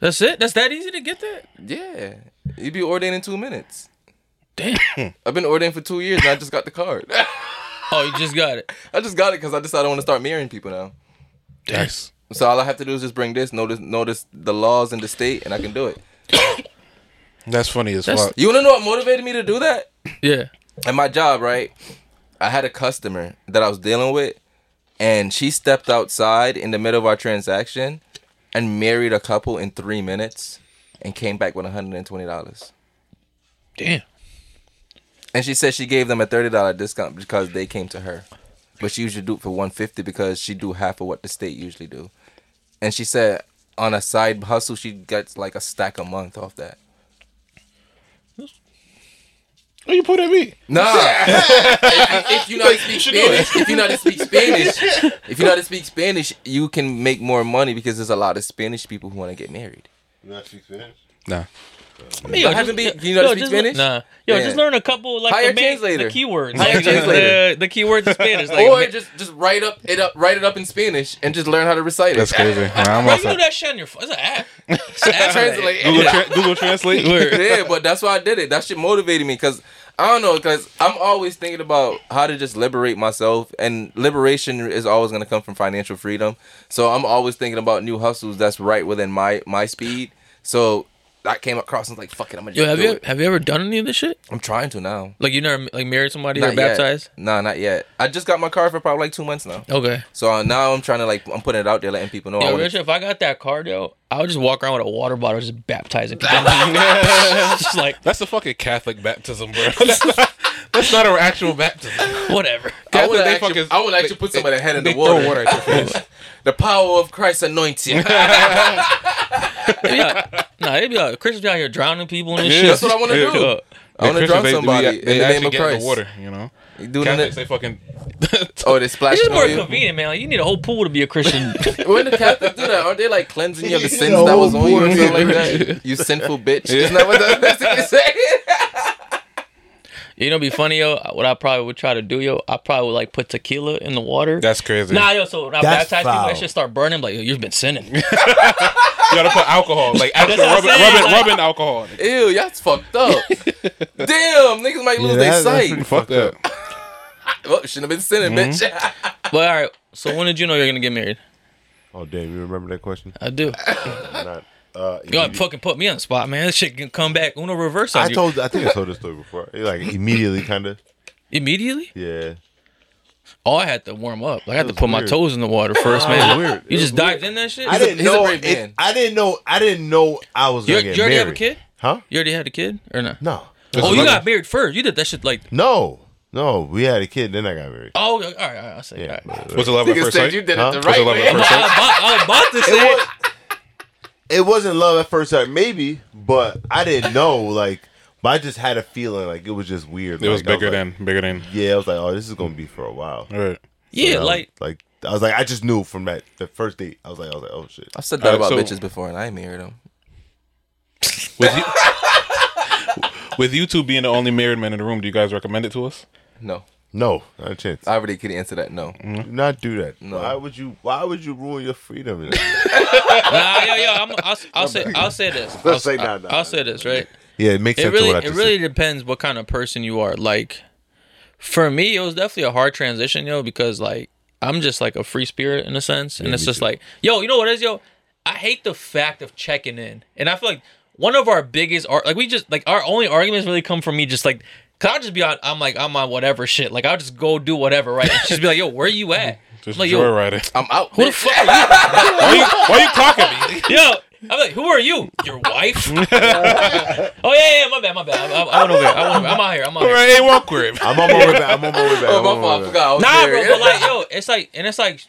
That's it? That's that easy to get that? Yeah, you'd be ordained in two minutes. Damn. I've been ordained for two years and I just got the card. Oh, you just got it. I just got it because I decided I want to start marrying people now. Nice. So all I have to do is just bring this, notice, notice the laws in the state, and I can do it. That's funny as That's- fuck. You want to know what motivated me to do that? Yeah. At my job, right? I had a customer that I was dealing with, and she stepped outside in the middle of our transaction and married a couple in three minutes and came back with $120. Damn. And she said she gave them a $30 discount because they came to her. But she usually do it for 150 because she do half of what the state usually do. And she said on a side hustle she gets like a stack a month off that. Oh, you put at me. Nah. if, if you know how to speak Spanish, if you know how to speak Spanish, if you know how to speak Spanish, you can make more money because there's a lot of Spanish people who want to get married. You not speak Spanish? Nah. I mean, yo, But haven't been- you know how to speak just, Spanish? Nah. Yo, Yeah. just learn a couple like Hire the, main, the keywords. Hire like, the, translator. the, the keywords in Spanish. Like, or just just write up it up write it up in Spanish and just learn how to recite it. That's crazy. Nah, I'm Bro, all you do that shit on your phone. It's an app. It's an app. Translate. Google, tra- Google Translate. yeah, but that's why I did it. That shit motivated me because I don't know because I'm always thinking about how to just liberate myself, and liberation is always going to come from financial freedom. So I'm always thinking about new hustles that's right within my my speed. So I came across and was like, "Fuck it, I'm gonna Yo, just have do you it." have you ever done any of this shit? I'm trying to now. Like you never like married somebody Not or baptized? Yet. Nah, not yet. I just got my car for probably like two months now. Okay. So uh, now I'm trying to like I'm putting it out there, letting people know. I wanna- Richard, if I got that card, yo, I would just walk around with a water bottle, just baptizing people. just like That's a fucking Catholic baptism, bro. That's not, that's not an actual baptism. whatever. I would actually, fucking- I would actually put some of head in the water. throw water at your face. The power of Christ anoints you. They be nah, they be like Christians be out here drowning people and Yeah. shit. That's what I want to Yeah. do. Uh, I want to drown they- somebody they, in they the name of get in Christ. the water, you know. You doing Catholics, it? they fucking. Oh, they splash It's more you. convenient, man. Like you need a whole pool to be a Christian. When the Catholics do that, aren't they like cleansing you of the You sins that was on you or something like that? You sinful bitch. Isn't that what that basically say? You know, be funny, yo. What I probably would try to do, yo, I probably would like put tequila in the water. That's crazy. Nah, yo. So when I That's baptize people, foul. that shit start burning. Like, yo, you've been sinning. You gotta put alcohol, like actual what I'm rubbing, saying, rubbing, like- rubbing alcohol. Ew, y'all's fucked up. Damn, niggas might lose Yeah, their that- that's sight. pretty Fuck fucked up. that. Oh, shouldn't have been sinning, mm-hmm. bitch. but all right. So when did you know you're gonna get married? Oh damn, you remember that question? I do. Not. Uh, You gotta fucking put me on the spot, man. This shit can come back. Uno reverse on I you told. I think I told this story before. Like immediately, kind of. immediately. Yeah. Oh, I had to warm up. Like, I had to was put my toes in the water first, man. weird. You It just was dived in that shit. I didn't he's a know. it- I didn't know. I didn't know I was You, you already married. have a kid? Huh? You already had a kid or not? No. Oh, you got married first. You did that shit like. No. No. We had a kid, then I got married. Oh, all right, all right. I'll say. Yeah. All right. Was it love at first sight? you did Huh? it the right way. at first sight? I, was about, I was about to It, say. was, it wasn't love at first sight, maybe, but I didn't know. Like, but I just had a feeling like it was just weird. It was Like, I bigger like- than bigger than. Yeah, I was like, oh, this is gonna be for a while. All right. yeah, So I was like like I was like, I just knew from that the first date. I was like, I was like, oh shit. I've said that Alright, about so- bitches before, and I ain't married them. With you, with you two being the only married men in the room, do you guys recommend it to us? No, No, not a chance. I already could answer that. No. Do not do that. No. Why would you? Why would you ruin your freedom? nah, yo, yo. I'm, I'll, I'll say, I'll say this. I'll, say nah, nah, I'll say this, right? yeah, it makes It sense. really, to what I it just really said. depends what kind of person you are. Like, for me, it was definitely a hard transition, yo, because like I'm just like a free spirit in a sense, and it's just too. like, yo, you know what it is, yo? I hate the fact of checking in, and I feel like one of our biggest, ar- like we just like our only arguments really come from me just like. Cause I'll just be on, I'm like, I'm on whatever shit. Like, I'll just go do whatever, right? And she's be like, yo, where you at? Just I'm like, yo, joyriding. I'm out. who the fuck are Why you, why you clocking me? Yo, I'm like, who are you? Your wife? oh, yeah, yeah, my bad, my bad. I, I, I went over there. I went over there. I'm out here. I'm out here. right, hey, walk crib. I'm on my way back. I'm on my way back. Oh, my fault. I forgot. I Nah, married. bro, but like, yo, it's like, and it's like,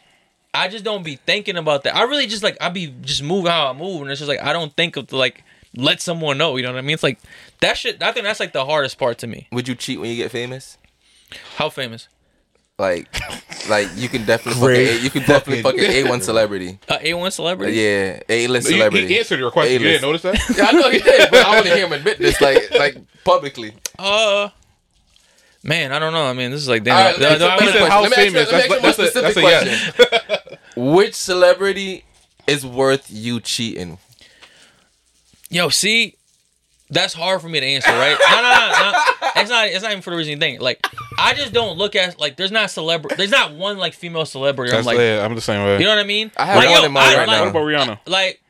I just don't be thinking about that. I really just like, I be just move how I move, and it's just like, I don't think of to like let someone know. You know what I mean? It's like that shit. I think that's like the hardest part to me. Would you cheat when you get famous? How famous? Like, like you can definitely fuck a, you can definitely fuck fucking- an A one celebrity. A A one celebrity? Yeah, A list celebrity. he answered your question. You A-list. didn't notice that? Yeah, I know he did, but I want to hear him admit this, like, like publicly. Uh, man, I don't know. I mean, this is like, damn. All right, no, let me no, ask I you mean, a how question. Let me ask you- famous? let me ask you That's- a more specific a question. Which celebrity is worth you cheating? Yo, see, that's hard for me to answer, right? No, no, no, no. It's not. It's not even for the reason you think. Like, I just don't look at like. There's not celebrity. There's not one like female celebrity. I'm That's like, yeah, I'm the same way. you know what I mean? I have like, one yo, in mind I, right like, what about Rihanna? Like,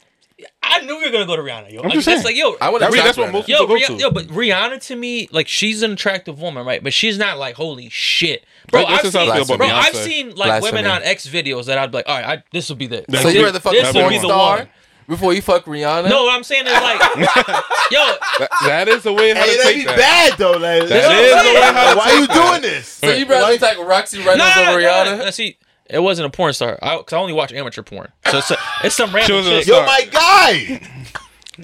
I knew you were gonna go to Rihanna. Yo, I'm like, just that's saying. like, yo, I want That- to. that's what most yo, people go Rih- to. yo, but Rihanna to me, like, she's an attractive woman, right? But she's not like holy shit, bro. Right, this I've is how I seen, feel about bro, I've seen like women Blasphemy. on X videos that I'd be like, all right, I, this would be the. So like, you rather fuck this a will porn the star one. Before you fuck Rihanna. No, what I'm saying is like, yo, That, that is the way how Hey, to that'd take be that. bad though. Like, That is the way how to why are you doing this? So you rather take Roxy Reynolds nah, over nah, Rihanna? nah, see, it wasn't a porn star. I, Cause I only watch amateur porn, so it's, a, it's some random wasn't a. Yo, my guy.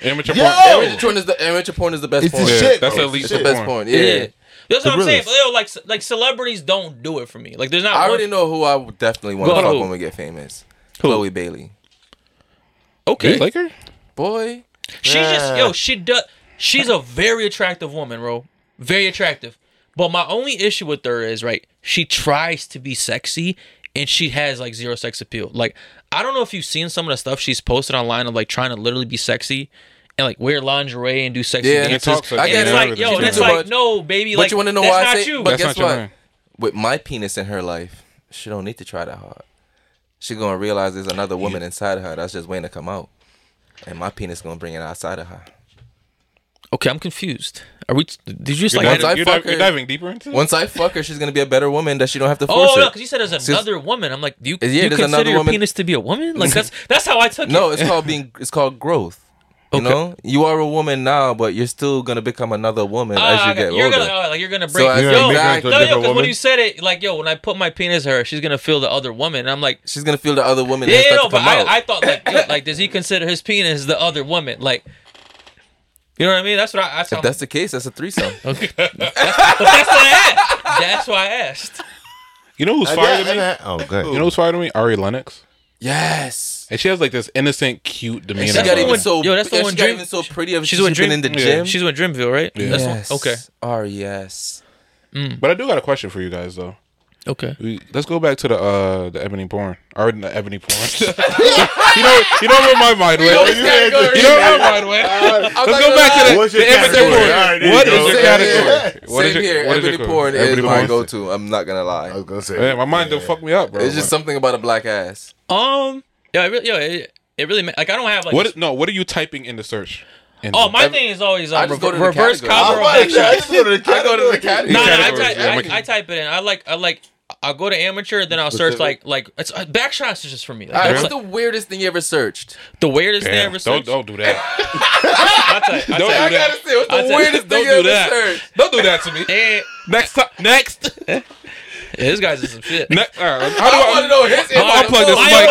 Amateur Yo! porn. Amateur porn is the amateur porn is the best It's the porn. Yeah, shit. that's bro. least It's the porn. best porn. Yeah. Yeah. That's The what I'm saying. realest. But, yo, like, like celebrities don't do it for me. Like, there's not. I one- already know who I definitely want to fuck who? when we get famous. Who? Chloe Bailey. Okay, You like her? Boy. She just yo, she does. She's a very attractive woman, bro. Very attractive. But my only issue with her is right. She tries to be sexy, and she has like zero sex appeal. Like I don't know if you've seen some of the stuff she's posted online of like trying to literally be sexy and like wear lingerie and do sexy Yeah, and dances. talk sexy. I And get it's like yo, She and it's like much. no, baby. But Like you want to know why not I say? you. But That's guess what? With my penis in her life, she don't need to try that hard. She gonna realize there's another woman inside of her that's just waiting to come out, and my penis gonna bring it outside of her. okay, I'm confused. Are we? Did you just You're, like? Once I you're, fuck div- you're her- diving deeper into it? Once I fuck her, she's gonna be a better woman that she don't have to oh, force Oh no, it. because you said there's Sis- another woman. I'm like, do you, Yeah, do you there's consider your woman- penis to be a woman? Like that's that's how I took it. No, it's called being. It's called growth. You Okay. know, you are a woman now, but you're still gonna become another woman Ah, as you okay. get you're older. gonna oh, like you're gonna So bring as yo, you no, make her yo, into a because when you said it, like yo, when I put my penis in her, she's gonna feel the other woman. And I'm like, She's gonna feel the other woman. yeah, yeah, no, but. I, I thought like, yo, like, does he consider his penis the other woman? Like, you know what I mean? That's what I. That's, how, if that's the case, that's a threesome. okay. That's, but that's what I asked. That's why I asked. You know who's I fired got- to me? Oh, good. You know who's fired to me? Ari Lennox. yes. And she has like this innocent, cute demeanor. She got even so. yo, that's the yeah, one She got Dream- even so pretty. Of She's she's with been Dream- in the Yeah. gym. She's with Dreamville, right? Yeah. Yes. one. Okay. Oh yes. But I do got a question for you guys though. Okay. We, let's go back to the uh the ebony porn or the ebony porn. you know, you know where my mind went. always You gotta know where my mind went. Let's not go gonna back to the, What's your the amateur category? porn. All right, there What you is your category? yeah. What is your- here. what is Ebony co- porn is ebony my go-to. I'm not gonna lie. I was gonna say. Man, my mind don't fuck me up, bro. It's just something about a black ass. Um. Yeah. It really, yo, it, it really like I don't have like. What? no, what are you typing in the search? engine? oh, my Every- thing is always I um, just go to rever- the reverse category. cowgirl I back shots. go to the I go to the category. No, no, I categories, type, yeah, I, I type it in. I like, I like, I'll go to amateur, then I'll search like, like it's uh, back shots is just for me. Like, All right, that's what's like, the weirdest thing you ever searched? the weirdest thing I Damn, ever don't searched. don't do that. I'll tell I'll Don't tell do you. that. say, what's I'll tell you, thing Don't do that. Don't do that to me. Eh, Next time. Next. yeah, this guy's just some shit. next all right, how do I want to know his answer. I'll plug this most. Mic.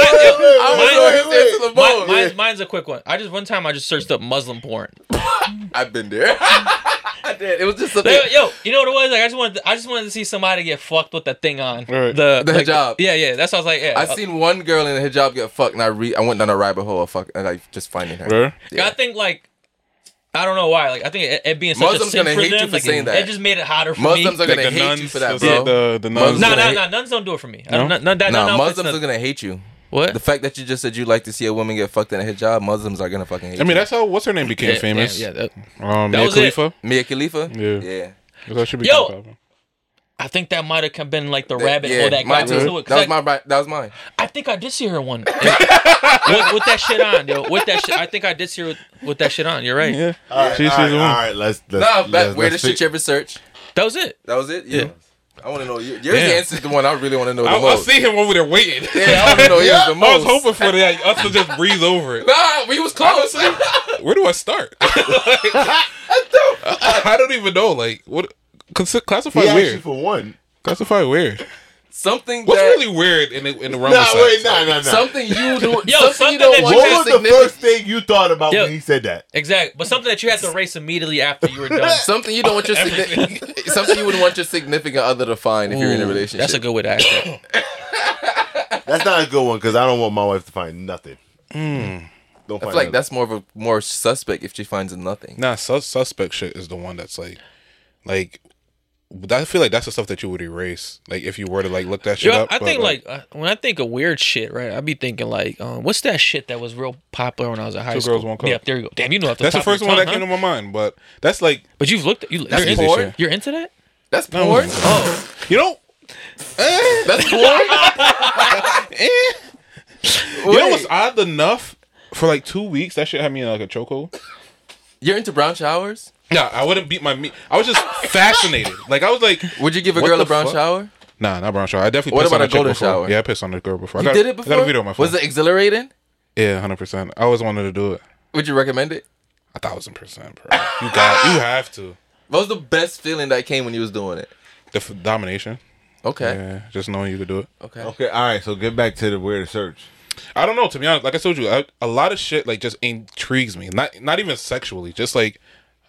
I want to know his mine- answer to the mine- mine's, mine's a quick one. I just one time I just searched up Muslim porn. I've been there. I did. It was just something. Like, yo, you know what it was? Like I just wanted, to, I just wanted to see somebody get fucked with that thing on Right. the The like, hijab. Yeah, yeah. That's what I was like. Yeah, I seen one girl in the hijab get fucked, and I re- I went down a rabbit hole of fuck, and like just finding her. Yeah, I think like. I don't know why. Like I think it, it being such Muslims a sin gonna for hate you for like, saying it, that. it just made it hotter for me. Muslims me. are gonna Like the hate nuns, you for that, the- bro. The, the nuns. No, no, no. Nuns don't do it for me. I No? don't, no, no, that, Nah, no, no, it's Muslims are gonna hate you. What? The fact that you just said you like to see a woman get fucked in a hijab, Muslims are gonna fucking hate you. I mean, you. that's how what's her name became Yeah, famous. Yeah, yeah. that- Um, That Mia was it. Khalifa. Mia Khalifa. Yeah. yeah. That should be Yo! popping. I think that might have been like the rabbit yeah, hole that mine got too. into it. 'cause That was I, my. That was mine. I think I did see her one with, with that shit on, yo. With that shit, I think I did see her with, with that shit on. You're right. Yeah. All right, She- she's all right, the one. all right, let's. let's Nah, let's, that let's weirdest pick- shit you ever search. That was it. That was it. Yeah. Yeah. I want to know your, your Damn. answer is the one I really want to know the I, I most. see him over there waiting. Yeah, I want to know yours the I was most. hoping for that us to just breeze over it. Nah, we was close. Where do I start? I don't. I don't even know. Like, what? Consi- classify He weird. for one. Classify weird. something What's that really weird in the in the realm Nah, of wait, nah, nah, nah. something you do. Yo, something, something you don't that want What was the first thing you thought about Yo. when he said that? Exactly. But something that you had to erase immediately after you were done. Something you don't want your significant. something you wouldn't want your significant other to find if you're in a relationship. That's a good way to ask that. That's not a good one because I don't want my wife to find nothing. Hmm. Don't I find feel like nothing. that's more of a more suspect if she finds nothing. Nah, sus- suspect shit is the one that's like, like. I feel like that's the stuff that you would erase, like if you were to like look that shit Yo, up. I but, think like uh, when I think of weird shit, right? I'd be thinking like, um, what's that shit that was real popular when I was in high Two school? Girls, One Cup. Yeah, there you go. Damn, you know. Off the that's the top of first your one that tongue, came to my mind. But that's like, But you've looked. You, That's you're, easy porn? shit. you're into that? That's No. porn. Oh, you know, That's porn. you know what's odd enough? For like two weeks, that shit had me in like a chokehold. You're into brown showers? Yeah, I wouldn't beat my meat. I was just fascinated. Like I was like, Would you give a What girl the a brown fuck? shower? nah, not brown shower. I definitely. What pissed about on a chick golden before. shower? Yeah, I pissed on the girl before. I You got, did it before. I before. got a video on my phone. Was it exhilarating? Yeah, hundred percent. I always wanted to do it. Would you recommend it? A thousand percent, bro. You got. You have to. What was the best feeling that came when you was doing it? The f- domination. Okay. Yeah, just knowing you could do it. Okay. Okay, all right. So get back to the where to search. I don't know. To be honest, like I told you, I, a lot of shit like just intrigues me. Not not even sexually. Just like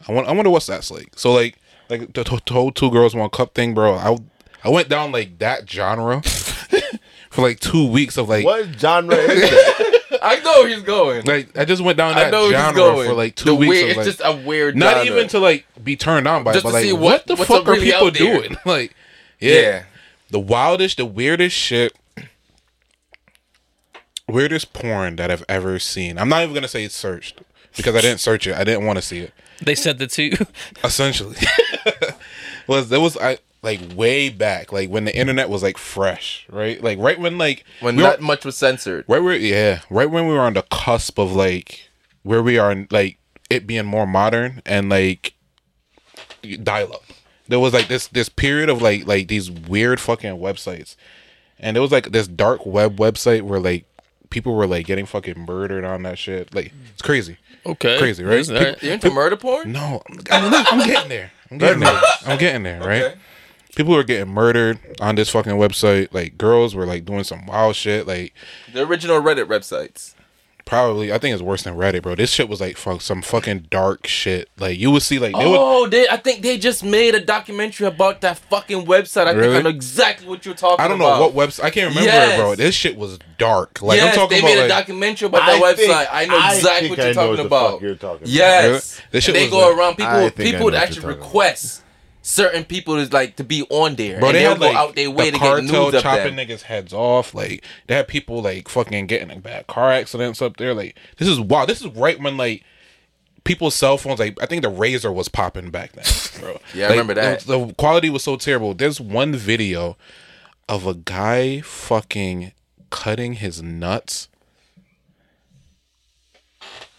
I want. I wonder what's that's like. So like like the, the whole two girls one cup thing, bro. I I went down like that genre for like two weeks of like What genre is that? I know where he's going. like I just went down I that know where he's genre going. for like two the weeks. Weird, of, like, it's just a weird. not genre. even to like be turned on by, it, but to like see what, what- the what's fuck are really people doing? Like yeah. Yeah. the wildest, the weirdest shit, weirdest porn that I've ever seen. I'm not even gonna say it's searched because I didn't search it. I didn't want to see it. They sent it to you. Essentially, was there was I like way back, like when the internet was like fresh, right? Like right when like when we were- not much was censored. right where yeah, right when we were on the cusp of like where we are, like it being more modern and like dial up. There was like this this period of like like these weird fucking websites, and there was like this dark web website where like people were like getting fucking murdered on that shit. Like it's crazy, Okay. crazy, right? All right. You into murder porn? No, I'm, I'm getting there. I'm getting there. I'm getting there, right? Okay. People were getting murdered on this fucking website. Like girls were like doing some wild shit. Like The original Reddit websites. Probably, I think it's worse than Reddit, bro. This shit was like fuck some fucking dark shit. Like you would see like they would, Oh, they, I think they just made a documentary about that fucking website. I think I know exactly what you're talking about. I don't know what website. I can't remember Yes. it, bro. This shit was dark. Like yes, I'm talking they about made a like, documentary about I that think- website. I know I exactly think what you're know talking what the about. fuck you're talking about. Yes, Really? This shit And they was go like- around. People, I people know would actually you're request certain people is like to be on there, Bro, and they they'll had go like out their way the to get news of chopping niggas' heads off. Like they had people like fucking getting in bad car accidents up there. Like this is wild. This is right when like people's cell phones. Like I think the Razr was popping back then, bro. Yeah, I remember that. The, the quality was so terrible. There's one video of a guy fucking cutting his nuts.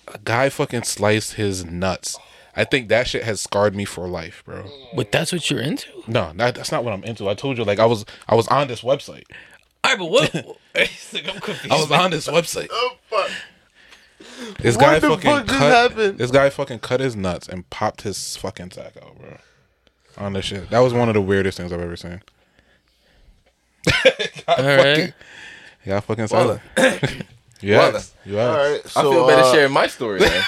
A guy fucking sliced his nuts. I think that shit has scarred me for life, bro. But that's what you're into. No, that, that's not what I'm into. I told you, like I was, I was on this website. All right, but what? Like, I'm confused. I was on this website. Oh fuck! This What guy the fucking fuck just cut. happened? This guy fucking cut his nuts and popped his fucking sack out, bro. On this shit. That was one of the weirdest things I've ever seen. All right. Yeah, fucking Walla. silent. yes. Walla. You All asked. right, so I feel better uh, sharing my story. Man.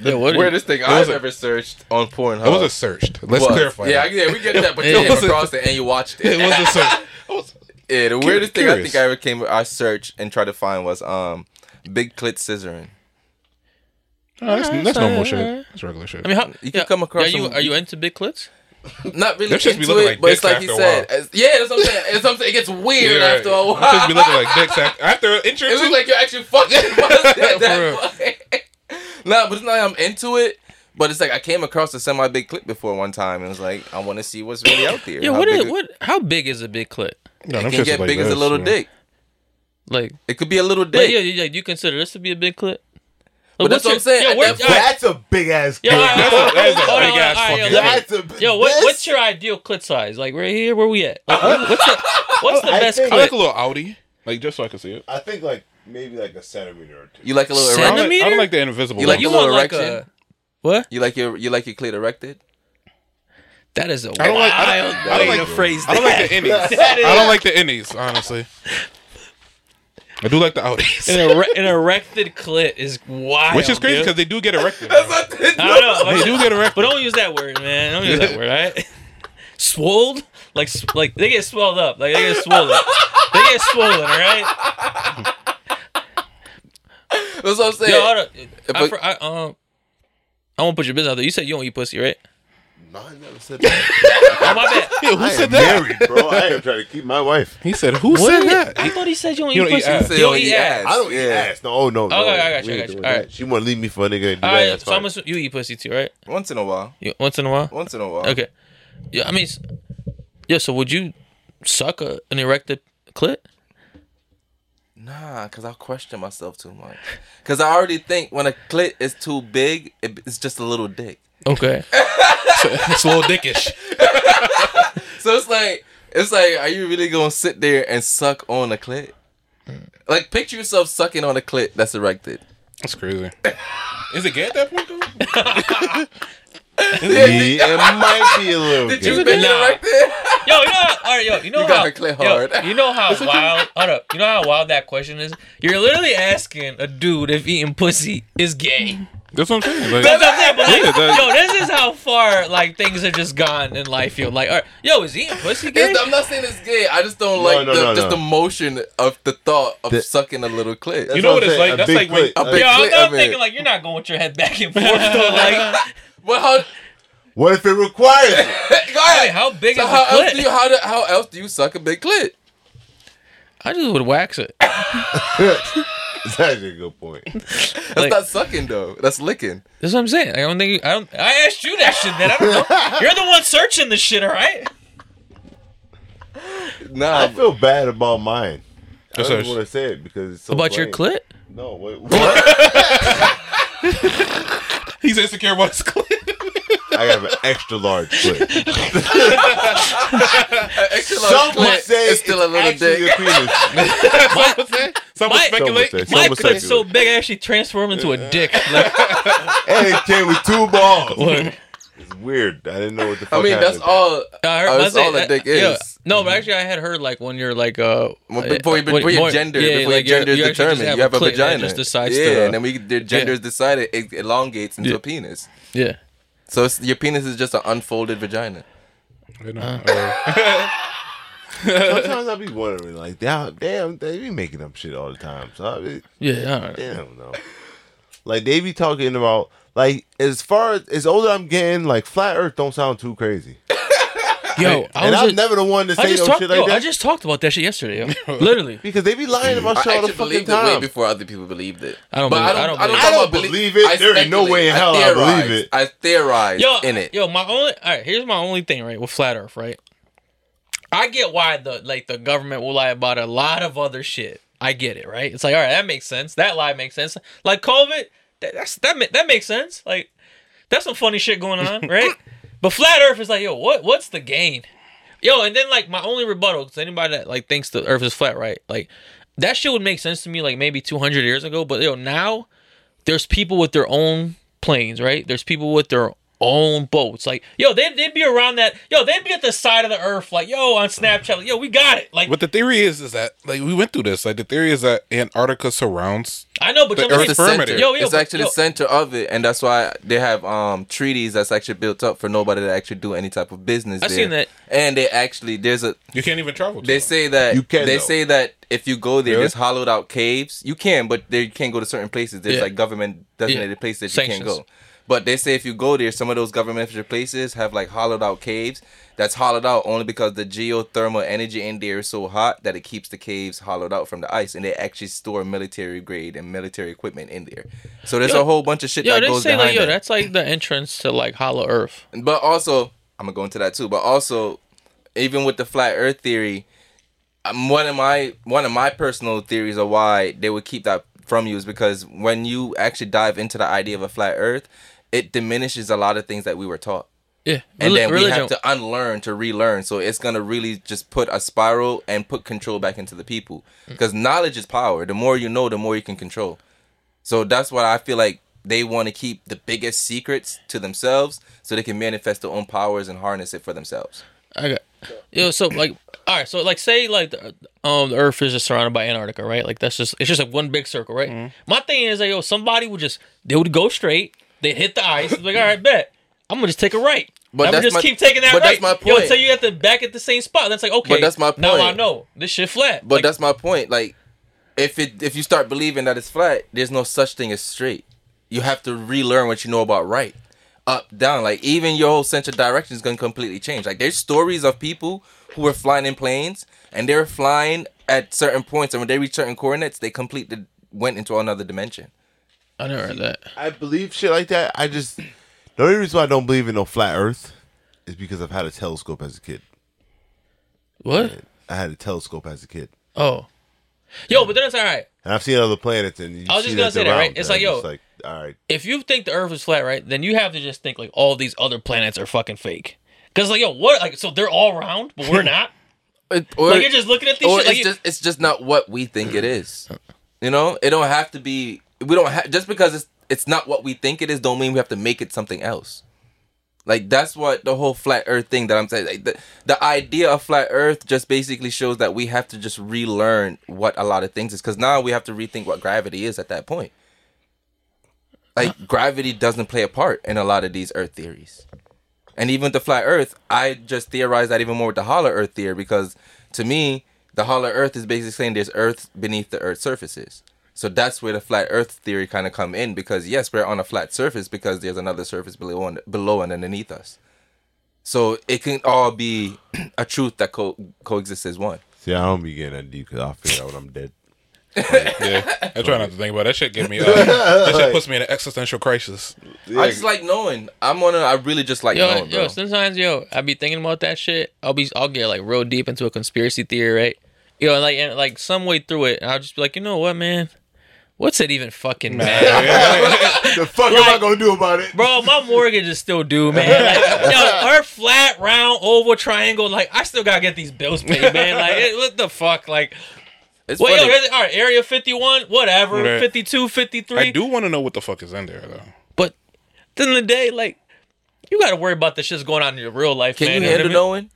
Yeah, what? Weirdest thing I've a- ever searched on Pornhub. It was a searched. Let's was- clarify. Yeah, that. yeah, we get that, but you came across it and you watched it. it was a search. Was- Yeah, the weirdest thing I think I ever came I searched and tried to find was um big clit scissoring. Oh, that's, that's normal alright, shit. That's regular shit. I mean, how You can come across Are you some- are you into big clits? Not really Them be into it, like but it's like he said. as- yeah, that's what I'm saying. It's something. It gets weird Yeah, after a it while. just be looking like dicks after, after an intro. It looks like you're actually fucking. at that point. nah, but it's not. like I'm into it. But it's like I came across a semi big clip before one time, and it was like I want to see what's really out there. Yeah. How What? big Is, it- what? How big is a big clip? no, It can get like big as a little yeah. dick. Like, It could be a little like dick. yeah, yeah, you consider this to be a big clit? But that's what I'm saying. Yo, where, that all right, That's a big ass. yo, all right, That's all right, that is a hold on, big ass all right, fucking yo, That's a Yo, what, what's your ideal clit size? Like right here, where we at? Like, what's the, what's the I best think- I like a little outie, like just so I can see it. I think like maybe like a centimeter or two. You like a little I Centimeter? erect? don't, like, I don't like the invisible. You like. You a little want like erection? a what? You like your you like your clit erected? That is a I don't like- I don't- wild I don't way like- to phrase I don't like the innies. I don't like the innies, honestly. I do like the outies. An, ere- an erected clit is wild. which is crazy because they do get erected. I don't know. they do get erected. But don't use that word, man. Don't use that word, right? Swolled? Like, like they get swelled up. Like they get swollen. They get swollen, all right? That's what I'm saying. Yo, hold up. If I, a- for, I, um, I won't put your business out there. You said you don't eat pussy, right? No, I never said that. Oh, my bad. Yo, who I said am that? married, bro. I am trying to keep my wife. He said, "Who said that?" I thought he said you don't You eat don't eat pussy. ass. Say You you don't eat ass. I don't eat Yeah. ass. No, oh no, no. Okay, I got you, We I got you. doing All that. right. She want to leave me for a nigga and do All that. so I'm fine. assuming you eat pussy too, right? Once in a while. You, once in a while. Once in a while. Okay. Yeah, I mean, yeah. So would you suck a, an erected clit? Nah, cause I'll question myself too much. Cause I already think when a clit is too big, it, it's just a little dick. Okay. so it's a little dickish. So it's like, it's like, are you really gonna sit there and suck on a clit? Mm. Like picture yourself sucking on a clit that's erected. That's crazy. Is it gay at that point though? it might be a little. Did gay. you been Nah. erected? Yo, you know, how, all right, yo, you know You got how her clit yo, you know how wild. Hold up, you know how wild that question is. You're literally asking a dude if eating pussy is gay. That's what I'm saying. Like, That's what I'm saying. But like, Yeah, that- yo, this is how far like things have just gone in life. Yo, like, all right, yo, is eating pussy gay? It's- I'm not saying it's gay. I just don't No, like no, the, no, just no. the motion of the thought of The- sucking a little clit. That's You know what what it's saying, like? a That's big like when- clit. a big Yo, I'm, I I'm thinking like you're not going with your head back and forth though. Like, But how? What if it requires it? Go wait, how big So is how the else do you how, do, how else do you suck a big clit? I just would wax it. That's actually a good point. That's Like- not sucking though. That's licking. That's what I'm saying. I don't think you, I don't. I asked you that shit. Then I don't know. You're the one searching the shit. All right. Nah, I feel bad about mine. I That's don't what- want to say it because it's so About your plain. clit? No, wait, what? He's insecure about his clit. I have an extra large clit. extra large Some would clit say is still a little dick. a penis. Some My- would speculate. Some would say. My Some would clit's so speculate. big, I actually transformed into a dick. Like, And it came with two balls. what? It's weird. I didn't know what the fuck I mean, that's all. I heard, Oh, I that's all a uh, dick yeah. is. No, but actually, I had heard like when you're like uh Well, before, you, when- before your more- gender, yeah, before like, your you're- gender is you actually just determined, you have a clit it vagina. just decides yeah, to- and then we their gender Yeah. is decided, it elongates into Yeah. a penis. yeah. So it's, your penis is just an unfolded vagina. You know, uh, Sometimes I be wondering, like, damn, damn, they be making up shit all the time. So I be, Yeah, I don't know. damn, no. Like they be talking about, like, as far as as older I'm getting, like, flat Earth don't sound too crazy. Yo, I and I'm just, never the one to say just no talked. shit yo, like that I just talked about that shit yesterday. Yo. Literally, because they be lying about I shit all the fucking believed it way before other people believed it. I don't But believe- I I don't. don't I don't, believe- I don't believe it. I There ain't no way in I hell I believe it. I theorize yo, in it. yo, my only. All right, here's my only thing, right, with flat Earth, right. I get why the like the government will lie about a lot of other shit. I get it, right? It's like, all right, that makes sense. That lie makes sense. Like COVID, that, that's that that makes sense. Like that's some funny shit going on, right? but flat Earth is like, yo, what what's the gain? Yo, and then like my only rebuttal to anybody that like thinks the Earth is flat, right? Like that shit would make sense to me like maybe 200 years ago, but yo, now there's people with their own planes, right? There's people with their own boats. Like, yo, they'd, they'd be around that. Yo, they'd be at the side of the earth, like, yo, on Snapchat, like, yo, we got it. Like, what the theory is is that like we went through this. Like the theory is that Antarctica surrounds. I know, but the I'm Earth saying- It's the perimeter. center. Yo, yo, it's but- actually yo. the center of it, and that's why they have um treaties that's actually built up for nobody to actually do any type of business. I there. seen that. and they actually there's a You can't even travel. To they them. say that You can, they though. say that if you go there, Really? there's hollowed out caves. You can, but there you can't go to certain places. There's Yeah. like government designated places that you can't go. But they say if you go there, some of those government places have like hollowed out caves. That's hollowed out only because the geothermal energy in there is so hot that it keeps the caves hollowed out from the ice, and they actually store military grade and military equipment in there. So there's Yo- a whole bunch of shit yo, that goes say, behind like, yo, that. that's like the entrance to, like, Hollow Earth. But also, I'm gonna go into that too. But also, even with the flat Earth theory, um, one of my one of my personal theories of why they would keep that from you is because when you actually dive into the idea of a flat Earth, it diminishes a lot of things that we were taught. Yeah. And Reli- then we religion. have to unlearn to relearn. So it's gonna really just put a spiral and put control back into the people. Because knowledge is power. The more you know, the more you can control. So that's why I feel like they want to keep the biggest secrets to themselves so they can manifest their own powers and harness it for themselves. I got yo. So like, all right. So like, say like the um the Earth is just surrounded by Antarctica, right? Like that's just it's just like one big circle, right? Mm-hmm. My thing is like, yo, somebody would just they would go straight, they hit the ice, like, all right, bet. I'm gonna just take a right. But I'm gonna just my- keep taking that but right. that's my Yo, point. until you at the back at the same spot. That's like okay. But that's my point. Now I know this shit flat. But Like, that's my point. Like, if it if you start believing that it's flat, there's no such thing as straight. You have to relearn what you know about right, up, down. Like even your whole sense of direction is gonna completely change. Like there's stories of people who were flying in planes and they were flying at certain points, and when they reached certain coordinates, they completely went into another dimension. I never heard that. I believe shit like that. I just the only reason why I don't believe in no flat Earth is because I've had a telescope as a kid. What? I had a telescope as a kid, Oh, yo, but then it's all right. and I've seen other planets. And you I was see just gonna say they're that, right? It's like, I'm yo- like, all right, if you think the Earth is flat, right, then you have to just think like all these other planets are fucking fake. Cause like yo, what? Like so they're all round, but we're not. It- or- Like you're just looking at these or shit. It's you- just it's just not what we think it is. You know, it don't have to be. We don't have just because it's it's not what we think it is. Don't mean we have to make it something else. Like that's what the whole flat Earth thing that I'm saying. Like, the the idea of flat Earth just basically shows that we have to just relearn what a lot of things is because now we have to rethink what gravity is at that point. Like gravity doesn't play a part in a lot of these Earth theories. And even with the flat Earth, I just theorize that even more with the hollow Earth theory because to me, the hollow Earth is basically saying there's Earth beneath the Earth's surfaces. So that's where the flat Earth theory kind of come in because yes, we're on a flat surface because there's another surface below and below and underneath us. So it can all be a truth that co- coexists as one. See, I don't be getting that deep because I'll figure out when I'm dead. Yeah, I try not to think about it. that. Shit. Give me uh, that shit puts me in an existential crisis. I just like knowing. I'm on a. I really just like Yo, knowing, bro. yo, sometimes yo, I be thinking about that shit. I'll be, I'll get like real deep into a conspiracy theory, right? Yo, like, and like some way through it, I'll just be like, you know what, man? What's it even fucking matter? the fuck am I gonna do about it? Bro, my mortgage is still due, man. Like, yo, her flat, round, oval, triangle, like, I still gotta get these bills paid, man. Like, it, what the fuck? Like, it's well, yo, funny. here's, all right, Area 51, whatever, Right. 52, 53. I do want to know what the fuck is in there though. But at the end of the day, like, you gotta worry about the shit's going on in your real life, Can man. you know what I handle mean? knowing?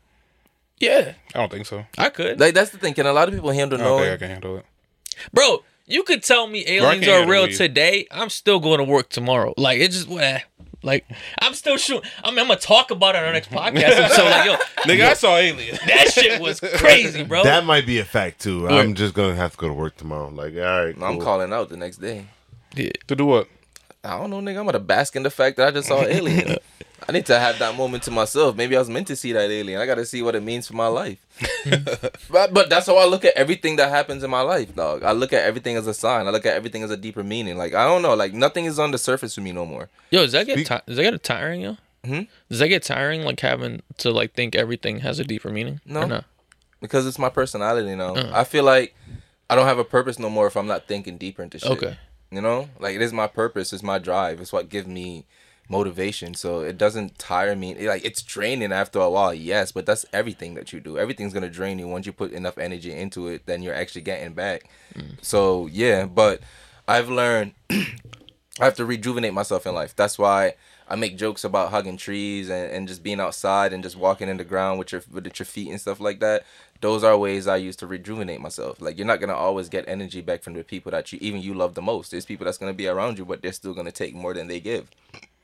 Yeah, I don't think so. I could. Like that's the thing. Can a lot of people handle I don't knowing? think I can handle it. Bro, you could tell me aliens are real weed. today. I'm still going to work tomorrow. Like it just eh. like I'm still shooting. I mean, I'm gonna talk about it on our next podcast. so like, yo, Nigga, I saw aliens. that shit was crazy, bro. That might be a fact too. I'm just gonna have to go to work tomorrow. Like, all right, I'm calling out the next day. Yeah. To do what? I don't know, nigga. I'm gonna bask in the fact that I just saw an alien. I need to have that moment to myself. Maybe I was meant to see that alien. I gotta see what it means for my life. but, but that's how I look at everything that happens in my life, dog. I look at everything as a sign. I look at everything as a deeper meaning. Like I don't know, like nothing is on the surface for me no more. Yo, does that get ti- does that get tiring, yo? Hmm? Does that get tiring, like having to like think everything has a deeper meaning? No. Not? because it's my personality now. Uh. I feel like I don't have a purpose no more if I'm not thinking deeper into shit. Okay. You know, like it is my purpose. It's my drive. It's what gives me motivation. So it doesn't tire me. It, like it's draining after a while, yes, but that's everything that you do. Everything's gonna drain you once you put enough energy into it. Then you're actually getting back. Mm. So yeah, but I've learned I have to rejuvenate myself in life. That's why I make jokes about hugging trees and, and just being outside and just walking in the ground with your with your feet and stuff like that. Those are ways I use to rejuvenate myself. Like you're not gonna always get energy back from the people that you even you love the most. There's people that's gonna be around you, but they're still gonna take more than they give.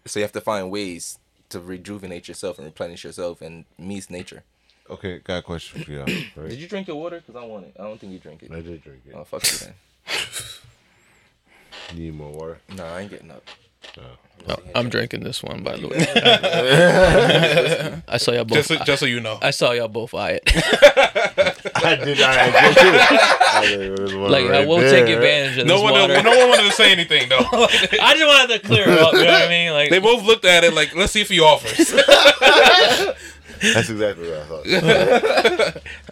So you have to find ways to rejuvenate yourself and replenish yourself and meet nature. Okay, got a question for y'all. Did you drink your water? Cause I want it. I don't think you drink it. I did drink it. Oh fuck you then. Need more water. Nah, I ain't getting up. Oh, I'm drinking this one, by the way. I saw y'all both. Just so, just so you know. I saw y'all both eye it. I did. I did too. like I will take advantage of No this one, water. no one wanted to say anything though. I just wanted to clear it up. You know what I mean? Like they both looked at it like, let's see if he offers. That's exactly what I thought.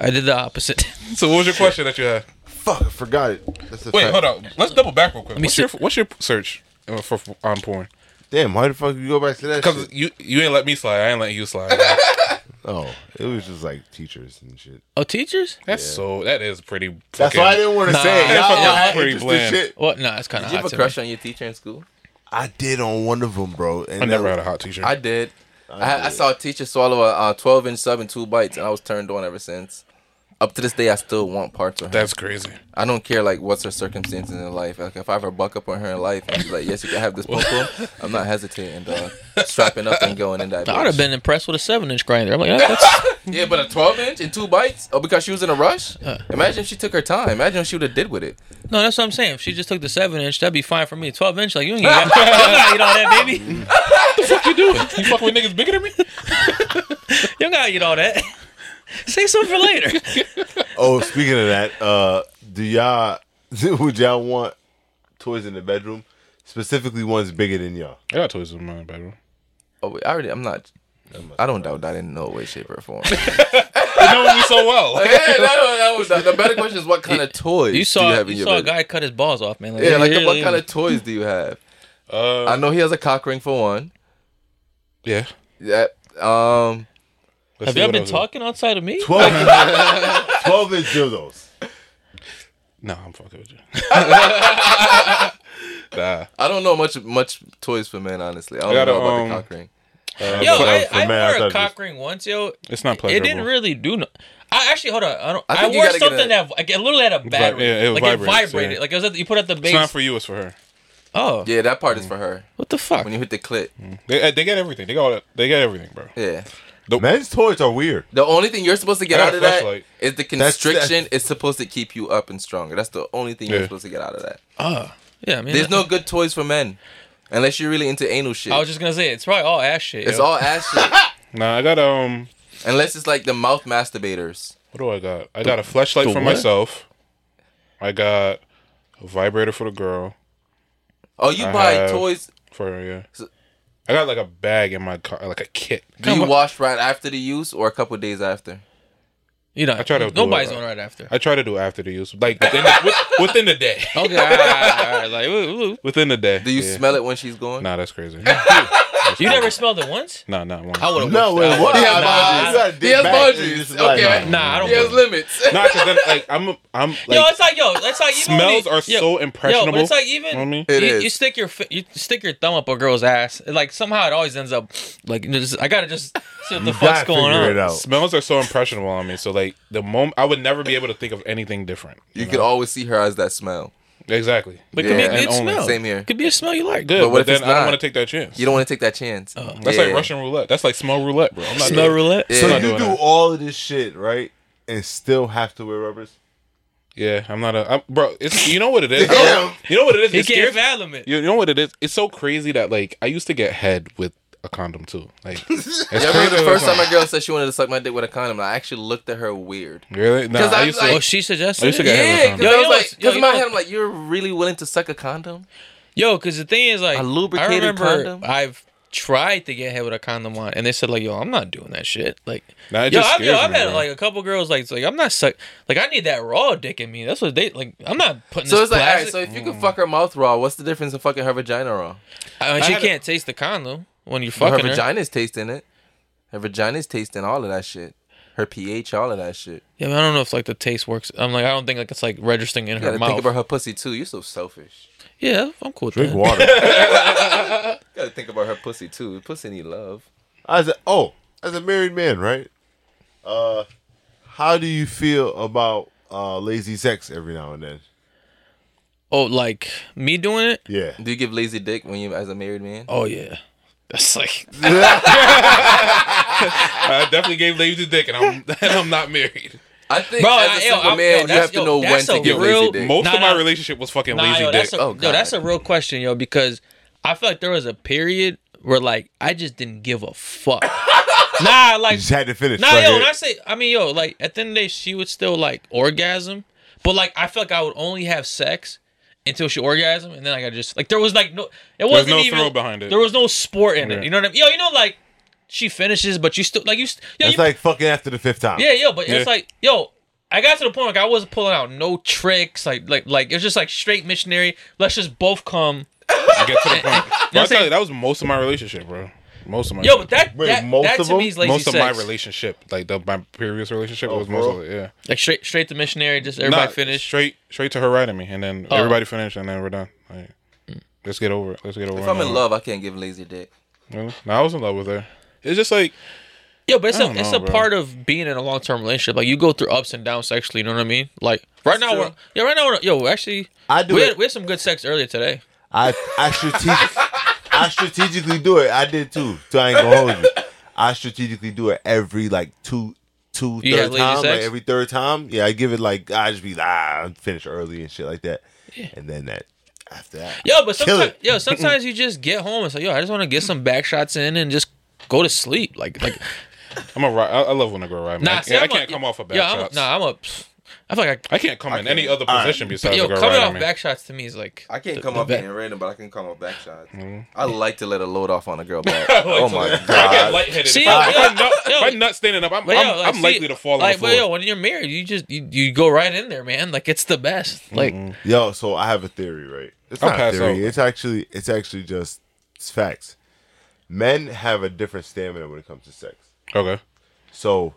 I did the opposite. so what was your question that you had? Fuck, I forgot it. That's Wait, fact. hold on. Let's double back real quick. me What's your, see. what's your search uh, for on porn? Damn, why the fuck you go back to that? Because Shit? you you ain't let me slide. I ain't let you slide. Oh, it was just like teachers and shit. Oh, teachers? That's so. That is pretty. That's fucking- why I didn't want to Nah, say it. yeah, Y'all yeah, had pretty interesting bland. shit. What? No, it's kind of Did you hot have a to crush on your teacher in school? I did on one of them, bro. And I never that- had a hot teacher. I did. I, had, I saw a teacher swallow a uh, 12 inch sub in two bites, and I was turned on ever since. Up to this day, I still want parts of her. That's crazy. I don't care like what's her circumstances in life. Like if I ever buck up on her in life and she's like, "Yes, you can have this pum pum," I'm not hesitating, dog. Strapping up and going in that. I would have been impressed with a seven inch grinder. I'm like, "Yeah, that's Yeah, but a 12 inch in two bites? Oh, because she was in a rush? Uh. Imagine if she took her time. Imagine what she would have did with it. no, that's what I'm saying. If she just took the seven inch, that'd be fine for me. Twelve inch, like you ain't got, you gotta eat all that, baby. You What you doing? You fucking with niggas bigger than me? don't gotta eat all that. Say something for later. Oh, speaking of that, uh, do y'all would y'all want toys in the bedroom? Specifically, ones bigger than y'all. I got toys in my bedroom. Oh, wait, I already. I'm not. I don't doubt that in no way, shape, or form. You know me so well. yeah, that, that was, the better question is what kind of toys You do saw you have you, in your saw a guy cut his balls off, man. Yeah, like here- what here- kind of toys do you have? Uh, I know he has a cock ring for one. yeah. Yeah. Um. Let's Have y'all what been else. talking outside of me? Twelve. 12 inch dildos. No, I'm fucking with you. nah. I don't know much much toys for men. Honestly, I don't gotta, know about um, the cock ring. Yo, for- I, for I men, I wore thought a cock ring once, yo. It's not It didn't really do no. I actually hold on. I don't. I I, wore something a- that like it literally had a battery. yeah, it like vibrates, it vibrated. yeah. Like it was at, you put at the base. It's not for you. It's for her. Oh, Yeah, that part is for her. what the fuck? When you hit the clit. They, uh, they get everything. They got they get everything, bro. Yeah. Men's toys are weird. The only thing you're supposed to get I out of that Fleshlight. is the That's- constriction is supposed to keep you up and stronger. That's the only thing you're supposed to get out of that. Oh, yeah. I mean, There's no good toys for men. Unless you're really into anal shit. I was just gonna say it's probably all ass shit. it's yo. all ass shit. Nah, I got um. Unless it's like the mouth masturbators. What do I got? I got a Fleshlight for what? myself. I got a vibrator for the girl. Oh, you I buy toys. For her, yeah. So- I got like a bag in my car, like a kit. Do you wash right after the use or a couple days after? You know, I try to do nobody's it, uh, doing right after. I try to do after the use, like within the, within the day. Okay, all right, all right, all right, like woo, woo. Within the day. Do you yeah. smell it when she's going? Nah, that's crazy. you never smelled it once. Nah, not one. I would have. No, wait, what? He has Nah, boundaries. You He has back and boundaries. like, Okay. Nah, I don't. He has limits. Nah, cause then like I'm I'm like yo, it's like yo, it's like even smells when are you- yo, so Yo, impressionable. but it's like even You know what I mean? It you, is. you stick your you stick your thumb up a girl's ass. Like somehow it always ends up like just, I gotta just see what the You going on. Smells are so impressionable on me. So like the moment I would never be able to think of anything different. You know? could always see her as that smell. Exactly. But it could be a and good only- smell. Same here. Could be a smell you like. Good, But but, what if then it's I don't not? want to take that chance. You don't want to take that chance. Oh. That's Yeah. like Russian roulette. That's like smell roulette, bro. I'm not Smell doing roulette. Yeah. So not you doing do that. all of this shit, right? And still have to wear rubbers? Yeah, I'm not a I'm, bro. It's you know what it is. Damn. You know what it is. He It can't scares- fathom it. You know what it is? It's so crazy that like I used to get head with a condom too. Like, it's Yeah, I remember the first time a girl said she wanted to suck my dick with a condom. I actually looked at her weird. Really? Nah, 'Cause I I'm used to. like- Oh, she suggested. I used to get head with a Yeah, because Yo, I was like, because in my head I'm like, you're really willing to suck a condom? Yo, because the thing is, like, A lubricated I remember condom? I've tried to get head with a condom on, and they said like, "Yo, I'm not doing that shit." Like, Nah, yo, I've, yo, I've me, had bro. like a couple girls like, like I'm not suck, like I need that raw dick in me. That's what they like. I'm not putting. So this it's like, all right, so if you can fuck her mouth raw, what's the difference in fucking her vagina raw? I mean, she had can't taste the condom when you're Well, her fucking her. vagina's tasting it. Her vagina's tasting all of that shit. Her pH, all of that shit. Yeah, but I don't know if like the taste works. I'm like, I don't think like it's like registering in You her gotta mouth. think about her pussy too. You're so selfish. yeah, I'm cool with Drink that. water. You gotta think about her pussy too. Pussy need love. as a, oh, as a married man, right? Uh, how do you feel about uh lazy sex every now and then? Oh, like me doing it? Yeah. Do you give lazy dick when you as a married man? Oh yeah, that's like I definitely gave lazy dick, and I'm and I'm not married. I think Bro, as I- a yo, single I'm- man, yo, you have to yo, know when to a give real- lazy dick. Most Nah, of my nah. relationship was fucking Nah, lazy yo, dick. a, Oh, yo, God. that's a real question, yo, because I feel like there was a period where like I just didn't give a fuck. nah, like You just had to finish. nah, fuck yo, it. when I say, I mean, yo, like at the end of the day, she would still like orgasm, but like I feel like I would only have sex until she orgasm, and then like I just like there was like no, it wasn't no even thrill behind it. There was no sport in Yeah. it. You know what I mean? Yo, you know, like she finishes, but you still like you, st- yo, It's like fucking after the fifth time. yeah, yo, but Yeah. it's like, yo, I got to the point like I wasn't pulling out no tricks, like like like it was just like straight missionary. Let's just both come. I get to the point. But I'm I tell you, that was most of my relationship, bro. Most of my Yo, but that Wait, that, most that of to me is lazy most of sex. my relationship, like the my previous relationship, Oh, was most bro. of it. Yeah, like straight straight to missionary, just everybody Nah, finish. straight straight to her writing me, and then Oh. everybody finished, and then we're done. Like, let's get over it. Let's get over it. If I'm in now. love, I can't give lazy dick. Really? No, I was in love with her. It's just like Yo, but it's I a don't it's know, a bro. part of being in a long term relationship. Like you go through ups and downs sexually. You know what I mean? Like right now, we're, yeah, right now, we're, yo, actually, I do we it. had, we had some good sex earlier today. I I strategic, I strategically do it. I did too. So I ain't gonna hold you. I strategically do it every like two two You third have lazy time, sex? like every third time. Yeah, I give it like I just be like ah, I'll finish early and shit like that, and then that after that. Yo, but Kill sometimes, it. yo, sometimes you just get home and say, yo, I just want to get some back shots in and just go to sleep. Like like I'm a ri- I, I love when a girl ride me. Nah, I, see, can't, I I'm a- can't come off a back yeah, I'm, shots. Nah, I'm a. I feel like I. I can't come in any other Alright. position besides Yo, a girl coming riding off me. back shots to me is like. I can't the- come the up back- being random, but I can come up back shots. Mm-hmm. I like to let a load off on a girl back. I like oh to- my I get god. lightheaded. See, if, yo, I, am not, yo. if I'm not standing up, I'm, But I'm, yo, like, I'm see, likely to fall like, on the but yo, when you're married, you just you, you go right in there, man. Like it's the best. Like Yo, so I have a theory, right? It's not a theory. out. It's actually it's actually just it's facts. Men have a different stamina when it comes to sex. okay. So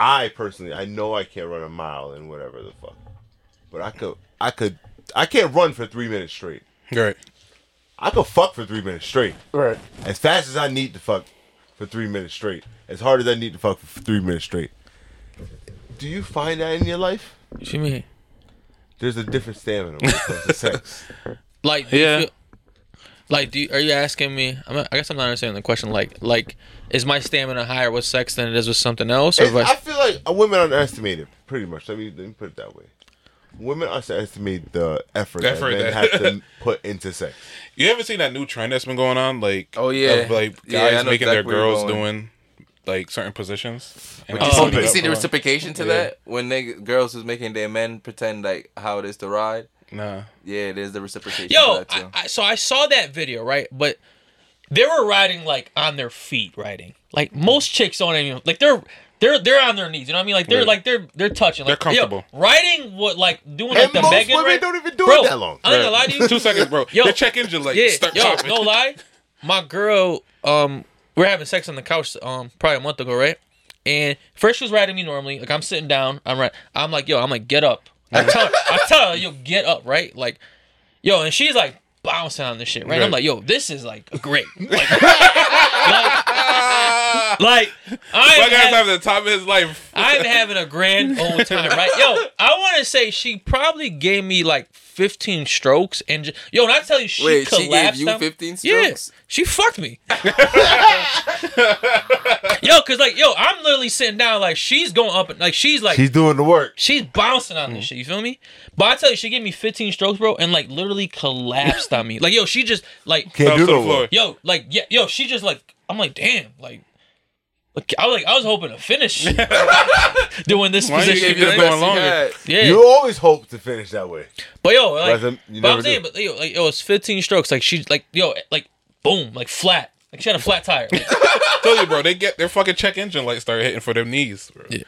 I personally, I know I can't run a mile and whatever the fuck, but I could, I could, I can't run for three minutes straight. Right. I could fuck for three minutes straight. Right. As fast as I need to fuck for three minutes straight. As hard as I need to fuck for three minutes straight. Do you find that in your life? What you mean? There's a different stamina when it comes to sex. Like, do you Yeah. feel- like, do you, are you asking me? I'm, not- I guess I'm not understanding the question. Like, like, is my stamina higher with sex than it is with something else? Or It's- vice- I feel like women underestimate it pretty much. Let me, let me put it that way. Women underestimate the effort, Effort that men that- have to put into sex. You ever seen that new trend that's been going on? Like, Oh, yeah. of, like guys know making exactly their girls doing like certain positions. And You see, you see the reciprocation to Yeah. that when nigg- girls is making their men pretend like how it is to ride. Nah. Yeah, there's the reciprocation. Yo, to that too. I, I, so I saw that video, right? But they were riding like on their feet, riding. Like most chicks don't even like they're they're they're on their knees. You know what I mean? Like they're Yeah. like they're they're touching. Like, They're comfortable. Yo, riding what like doing And like the most Megan women ride- don't even do Bro, it that long. I ain't gonna lie to you. Two seconds, bro. Yo. Their check engine like yeah, start yo, popping. no lie. My girl, um, we we're having sex on the couch, um, probably a month ago, right? And first she was riding me normally, like I'm sitting down, I'm right, I'm like, yo, I'm like, get up. I tell her, I tell her, yo, get up, right? Like, yo, and she's like bouncing on this shit, right? I'm like, yo, this is like great. Like, like, like I'm, guy's ha- having the time of his life. I'm having a grand old time, right? Yo, I want to say she probably gave me like 15 strokes, and just, yo, when I tell you she Wait, she collapsed, gave you on- 15 yeah, she fucked me. yo, cause like, yo, I'm literally sitting down, like she's going up, and like she's like, She's doing the work. she's bouncing on this mm. shit. You feel me? But I tell you, she gave me 15 strokes, bro, and like literally collapsed on me. Like, yo, she just like, Can't Fell do to no the floor. work. yo, like, yeah, yo, she just like, I'm like, damn, like. Like, I was like, I was hoping to finish doing this Why you position. you It's the right? going longer. had. Yeah, You always hope to finish that way. but yo, like, Doesn't- you but I'm saying, do. but yo, like, yo, it's 15 strokes. Like she, like, yo, like, boom, like flat. Like she had a flat tire. Like, told you, bro. They get their fucking check engine light started hitting for their knees. Bro. Yeah.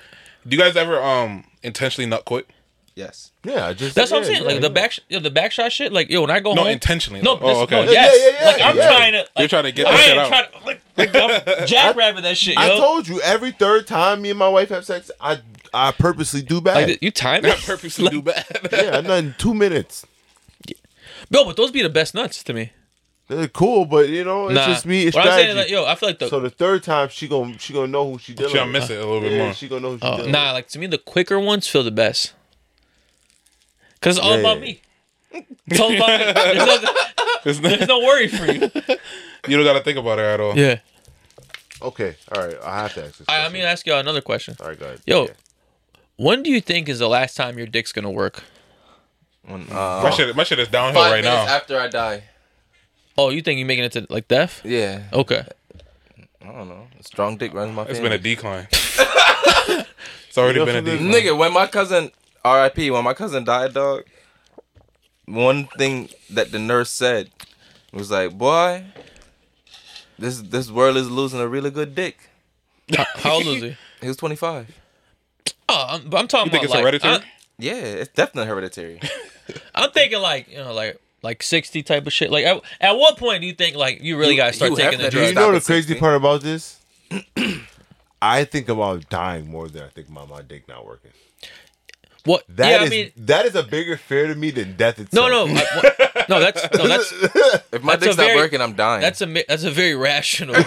Do you guys ever um intentionally not quit? Yes. Yeah, I just that's what I'm saying. yeah, Like the back, sh- yo, the back shot shit. Like yo, when I go No, home, intentionally. no, this, oh, okay. no, Yeah, yes, yeah, yeah, like I'm yeah. trying to. Like, You're trying to get I that shit ain't out. trying to like, like I'm jackrabbit that shit, yo. I told you every third time me and my wife have sex, I I purposely do bad. like, you time it? I it, purposely do bad. yeah, I done two minutes. Yo, but those be the best nuts to me. They're cool, but you know, it's Nah, just me. It's What I'm strategy. saying, like, yo, I feel like the so the third time she gonna she gonna know who she dealing She gonna miss it a little bit Yeah, more. she gonna know who she Oh, dealing nah, like to me, the quicker ones feel the best. Cause it's all Yeah. about me. It's all about me. There's no, there's no worry for you. you don't gotta think about it at all. Yeah. With. Okay, all right. I have to ask this. I, I question. mean, ask y'all another question. all right, go ahead. Yo, Yeah. when do you think is the last time your dick's gonna work? When, uh, My shit, my shit is downhill five right minutes now. after I die. Oh, you think you're making it to like death? Yeah. Okay. I don't know. Strong dick runs my It's family. been a decline. it's already You know been a decline. Nigga, when my cousin R.I.P. When my cousin died, dog. One thing that the nurse said was like, "Boy, this this world is losing a really good dick." How, how old is he? He was 25. Oh, I'm, but I'm talking about. You think about it's like, hereditary? I, Yeah, it's definitely hereditary. I'm thinking like you know like like 60 type of shit. Like at, at what point do you think like you really You- gotta start taking the have to Do you drugs? Stop know the crazy 60. part about this? I think about dying more than I think about my dick not working. What? That yeah, is- I mean, that is a bigger fear to me than death itself. no, no, I- what- no. That's no, that's If my That's a dick's not very- working, I'm dying. that's a mi- that's a very rational.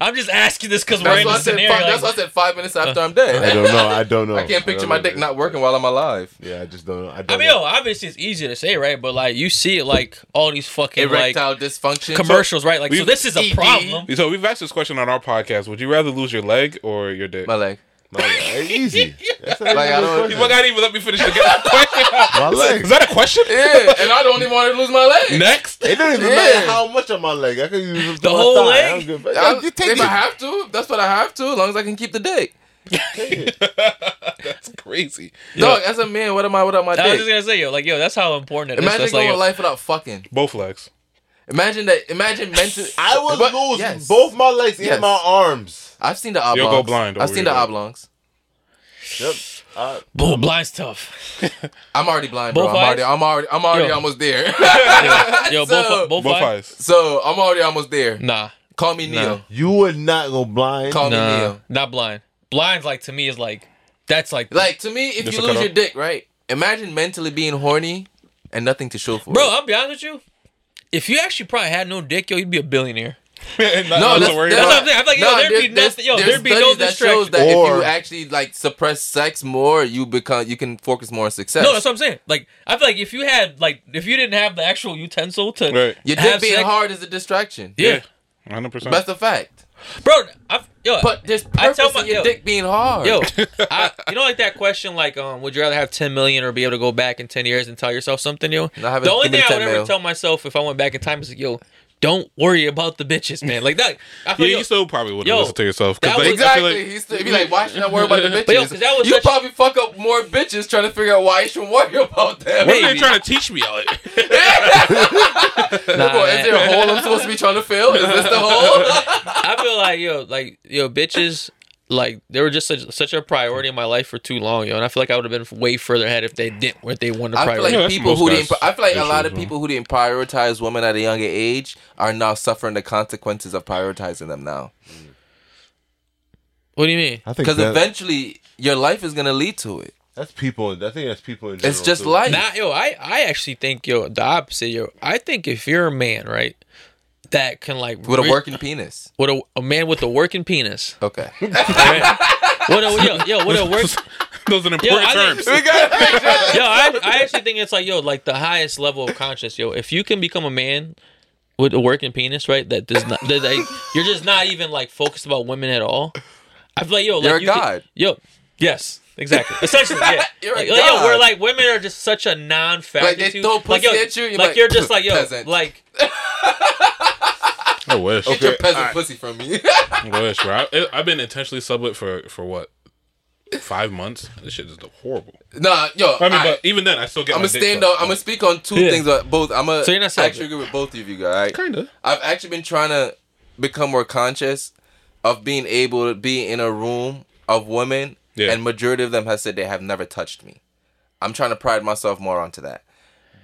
I'm just asking this because we're That's in why, the said scenario. five, like- that's why I said five minutes after uh, I'm dead. I don't know. I don't know. I can't picture don't my know. dick not working while I'm alive. Yeah, I just don't know. I, I don't mean, know. yo, obviously it's easier to say, right? But like you see it like all these fucking like Erectile dysfunction. commercials, right? Like so we- this is a ED. problem. So we've asked this question on our podcast. Would you rather lose your leg or your dick? My leg. My leg. Easy. That's not Like, even I a don't- question. You not even let me finish the question. My leg. Is that a question? Yeah, and I don't even want to lose my leg. Next. It don't even Yeah. matter how much of my leg. I can use The whole thigh. leg? I don't give a- I- you take if it. I have to, that's what I have to. As long as I can keep the dick. That's crazy. Dog, as a man, what am I without my I was just gonna say, yo, like yo, that's how important it is. Imagine That's going like, yo, life without fucking. Both legs. Imagine that. Imagine mental. I would But- lose yes. both my legs Yes. and my arms. I've seen the oblongs. You'll go blind I've seen the dick. oblongs. Yep. Uh, boom, blind's tough. I'm already blind, Both bro. I'm already, eyes? I'm already, I'm already Yo. almost there. Yo, So- both both, Both eyes? eyes. so I'm already almost there. Nah, Call me Neo. you would not go blind. Call me nah, Neo. not blind. blinds like to me is like that's like Like to me, if you lose your dick, right? Imagine mentally being horny and nothing to show for bro. it. Bro, I'll be honest with you. If you actually probably had no dick, yo, you'd be a billionaire. no, No, to that's, worry that's about. what I'm saying. I'm like, yo, there'd be there's- nothing- yo, there's there'd be no studies that shows distraction. that if Or- you actually like suppress sex more, you become you can focus more on success. No, that's what I'm saying. Like, I feel like if you had like if you didn't have the actual utensil to Right. Your have dick being sex- hard is a distraction. yeah, Hundred percent. That's a fact. Bro. I've, yo, But there's I purpose tell my- in your yo. dick being hard. Yo, I, you know, like that question, like, um, would you rather have ten million or be able to go back in ten years and tell yourself something, yo? No, the only thing I 10 would ever tell myself if I went back in time is like, yo, don't worry about the bitches, man. Like that. I feel yeah, yo, you still probably would Yo, listen to yourself. that like, was- I Exactly. like- He's still, he'd be like, why should I worry about the bitches? But yo, 'cause that was you such- probably fuck up more bitches trying to figure out why you should worry about them. what are they trying to teach me? Like, nah, Boy, is there a hole I'm supposed to be trying to fill? Is this the hole? I feel like yo, like yo, bitches, like they were just such, such a priority in my life for too long, yo, and I feel like I would have been way further ahead if they didn't, if they wanted to I feel prioritize. like Yeah, that's people most who didn't. I feel like a lot of well. people who didn't prioritize women at a younger age are now suffering the consequences of prioritizing them now. what do you mean? I think Because that, eventually, your life is gonna lead to it. That's people. I think that's people in general. It's just too. life. Nah, yo, I, I actually think yo the opposite, yo. I think if you're a man, right, that can like with a working penis. with a, a man with a working penis, Okay. right? what a, yo, yo, with a work, those are important Yo, I terms. think- yo, I, I actually think it's like yo, like the highest level of conscious, yo. If you can become a man with a working penis, right, that does not, that, that- you're just not even like focused about women at all. I feel like yo, like You're a you can- god. yo, yes, exactly, essentially, yeah. You're a like, like, yo, god. where like women are just such a non-factor. Like, they to- throw like, yo, at you, you're like, like, you're just like yo, peasant. like I wish. Get your peasant alright. pussy from me. I wish, bro. I, I've been intentionally sublet for for what five months. This shit is horrible. nah, yo. I mean, alright. but even then, I still get. I'm my gonna stand sucked. on. I'm gonna speak on two Yeah. things. About both. I'm gonna So you're not actually agree with both of you guys. Kinda. I've actually been trying to become more conscious of being able to be in a room of women, Yeah. and majority of them have said they have never touched me. I'm trying to pride myself more onto that.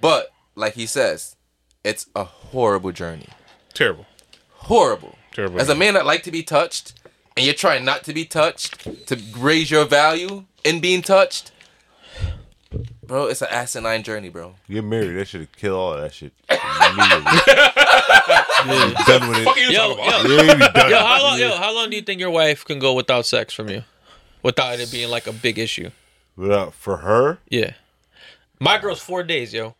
But like he says, it's a horrible journey. Terrible. Horrible. Terrible. As a man that like to be touched, and you're trying not to be touched to raise your value in being touched, bro, it's an asinine journey, bro. Get married. That should kill all that shit. Immediately. Done with it. yo, yo, Yeah, you be done. yo, how long, yo, how long do you think your wife can go without sex from you, without it being like a big issue? Without- for her, Yeah. My girl's four days, yo.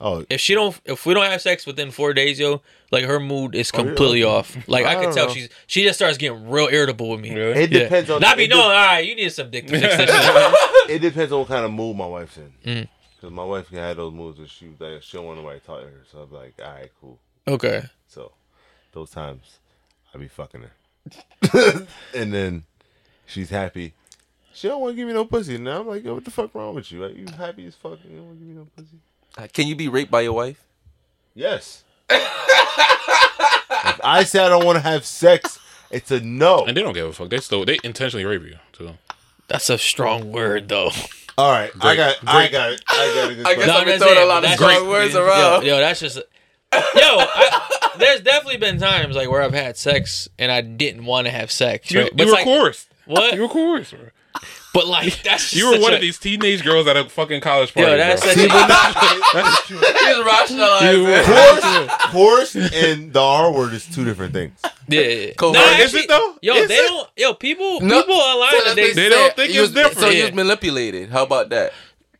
oh, If she don't, if we don't have sex within four days, yo, like her mood is yeah? completely off. Like I, I can tell know. she's she just starts getting real irritable with me. Really? it depends on. Not be it no, de- all right, you need some dick to fix that it depends on what kind of mood my wife's in. Mm. Because my wife can have those moods where she like she don't want nobody to talk to her. So I'm like, all right, cool. Okay. So those times I be fucking her, and then she's happy. She don't want to give me no pussy. And I'm like, yo, what the fuck wrong with you? Like, you happy as fuck? You don't want to give me no pussy? Uh, Can you be raped by your wife? Yes. if I say I don't want to have sex, it's a no. And they don't give a fuck. They still they intentionally rape you. So That's a strong word though. All right, I Great. got, I got it, I got it. I guess No, I've I'm been just throwing a saying, lot of that's strong just- words yo, around. Yo, that's just. Yo, I, there's definitely been times like where I've had sex and I didn't want to have sex. you, Right? you were like, coerced. What? You were coerced. Bro. But like that's just You were one a- of these teenage girls at a fucking college party. Yo, that's bro. such a, He's rationalizing. Horse, horse, and the R word is two different things. yeah. yeah. Covert. Nah, Is it though? Yo, Is they it? don't. Yo, people, No, people online So they, They don't think you it's was- different. So you Yeah. was manipulated. How about that?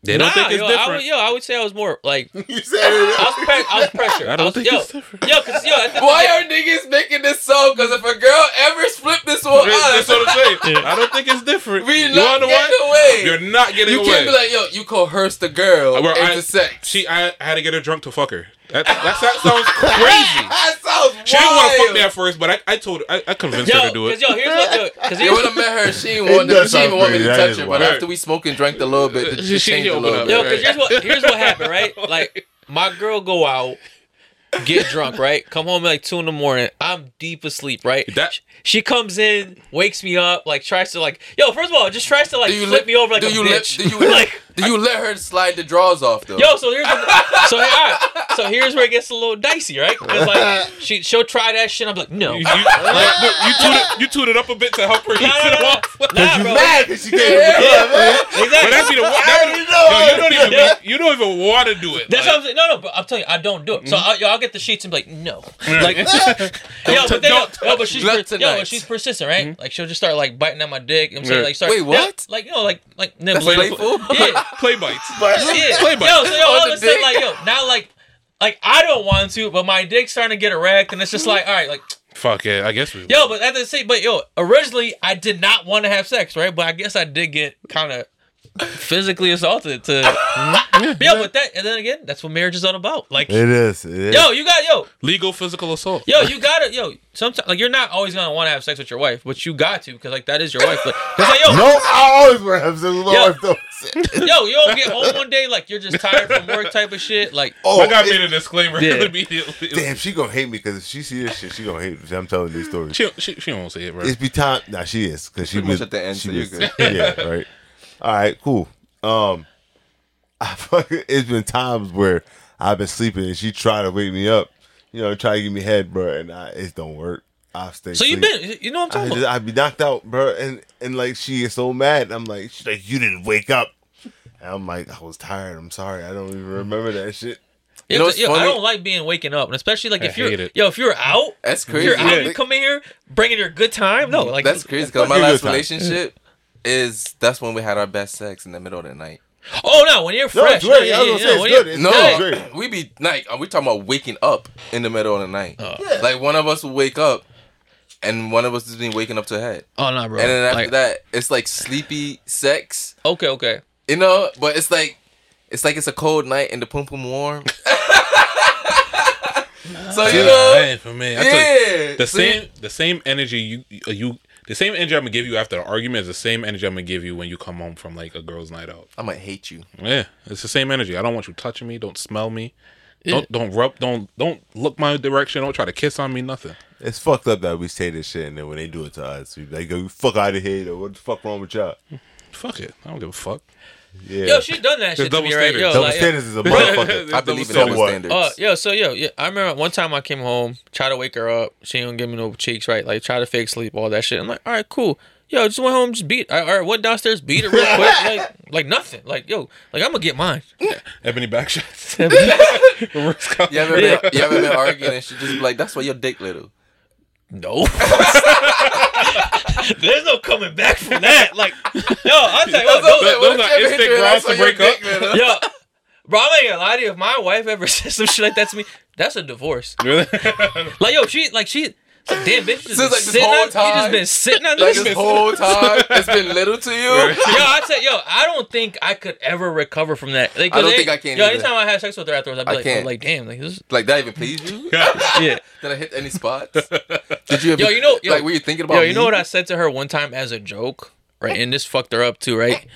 They don't Nah, think it's yo, I different. would, yo, I would say I was more like I You said it. was, pre- I was pressured. I don't was, think yo, it's different. Yo, cause yo, the Why are niggas making this song? Because if a girl ever split this one That's what I'm saying. I don't think it's different. we you not know getting why? away. You're not getting you away. You can't be like, yo, you coerced the girl Well, into I- sex. She, I, I had to get her drunk to fuck her. That, that, that sounds crazy. that sounds She didn't want to fuck wild. me at first, but I, I told her, I, I convinced yo, her to do it. cause it. yo, here's what, yo, cause Yeah, here's, when I met her, she didn't want, to, does she didn't want me to crazy. That touch is her. But wild. after we smoked and drank a little bit, She- it she changed a opened little up. bit. yo, cause here's what, here's what happened, right? Like my girl go out get drunk, right? Come home at like two in the morning. I'm deep asleep, right? That- she comes in, wakes me up, like tries to like, yo. First of all, just tries to like Do you flip let- me over like do a you let- bitch. do you like, Do you let her slide the drawers off though? yo. So here's the, so all right. So here's where it gets a little dicey, right? Because like she she'll try that shit. I'm like, no. You, you, you, tuned it, you tuned it up a bit to help her. Nah, nah, it nah, off. nah. Nah, you bro. mad because she came to the club, man. But Exactly. that'd be the that would, yo, you don't even Yeah. be, you don't even want to do it. That's like, what I'm saying. No, no, but I'm telling you, I don't do it. So mm-hmm. I'll, yo, I'll get the sheets and be like, no. Like, yo, Don't- but then, yo, don't yo, but she's Not per- yo, tonight. but she's persistent, right? Mm-hmm. Like she'll just start like biting at my dick. I'm saying Yeah. like start. Wait, what? Like you know, like like That's playful. Yeah, play bites. But yeah. Play bites. Yo, so yo, all On of a sudden, like yo, now like like I don't want to, but my dick's starting to get erect, and it's just like, all right, like Fuck it. I guess we. yo, but at the same, but yo, originally I did not want to have sex, right? But I guess I did get kind of physically assaulted to. yo, but that and then again, that's what marriage is all about. Like, It is. It is. yo, you got yo, legal physical assault. Yo, you gotta, yo. Sometimes, like, you're not always gonna want to have sex with your wife, but you got to, because like that is your wife. But like, yo, No, I always want to have sex with my Yo. wife, though. yo, you don't get home one day like you're just tired from work type of shit. Like, Oh, I got it- made a disclaimer Yeah. immediately. damn, she gonna hate me because if she see this shit, she gonna hate me. I'm telling these stories. She, she, she won't say it, bro. It's be time. Nah, she is because she Pretty much was at the end, She so you're was, good. yeah, right. All right, cool. Um, I fucking, it's been times where I've been sleeping and she tried to wake me up, you know, try to give me head, bro, and I, it don't work. I stay. so you've been, you know what I'm I talking just, about? I'd be knocked out, bro, and and like she is so mad. I'm like, she's like, you didn't wake up. And I'm like, I was tired. I'm sorry. I don't even remember that shit. Yo, know what's yo, I don't like being waking up, and especially like I if you're, it. yo, if you're out, That's if crazy. you're out, Yeah. you come in here bringing your good time. No, like That's crazy because my last relationship is that's when we had our best sex in the middle of the night. Oh no, when you're No, fresh, it's great. yeah, yeah, yeah, when you're- It's No, good. It's we be like we talking about waking up in the middle of the night. Oh. Like one of us will wake up, and one of us has been waking up to head, Oh no, bro. and then after Like, that, it's like sleepy sex, okay, okay. you know. But it's like it's like it's a cold night and the pum pum warm. so you know, Man, for me, I tell you, yeah, the See? same the same energy you you the same energy I'm gonna give you after an argument is the same energy I'm gonna give you when you come home from like a girl's night out. I might hate you. Yeah, it's the same energy. I don't want you touching me. Don't smell me. Yeah. Don't don't rub. Don't don't look my direction. Don't try to kiss on me. Nothing. It's fucked up that we say this shit and then when they do it to us, we be like, "Yo, fuck out of here!" Or what the fuck wrong with y'all? Fuck it. I don't give a fuck. Yeah, Yo, she done that shit to double me, right? standards. Yo, double like, standards is a motherfucker. I believe in So double what? standards. Uh, yo, so yo, yeah, I remember one time I came home, tried to wake her up. She didn't give me no cheeks, right? Like, try to fake sleep, all that shit. I'm like, all right, cool. Yo, just went home, just beat. I, all right, went downstairs, beat her real quick, like, like nothing. Like, yo, like I'm gonna get mine. Yeah. Ebony back shots. You ever, been, you ever been arguing and she just be like, "That's why your dick little." No. There's no coming back from that. Like, yo, I'll tell you what, those- those- those are instant grounds to break up. yo, bro, I'm not gonna lie to you. If my wife ever says some shit like that to me, that's a divorce. Really? Like, yo, she, like, she, damn, bitch, you just, Since, been like, this sitting whole on, you just been sitting on this. Like this. this whole time, it's been little to you. yo, I said, yo, I don't think I could ever recover from that. Like, 'cause I don't it- think I can Yo, either. anytime I have sex with her afterwards, I'd be I like, can't. oh, like, damn, like this. Like that even please you? yeah. Did I hit any spots? Did you? Ever, Yo, you know, yo, like were you thinking about? Yo, you know what I said to her one time as a joke, right? And this fucked her up too, right?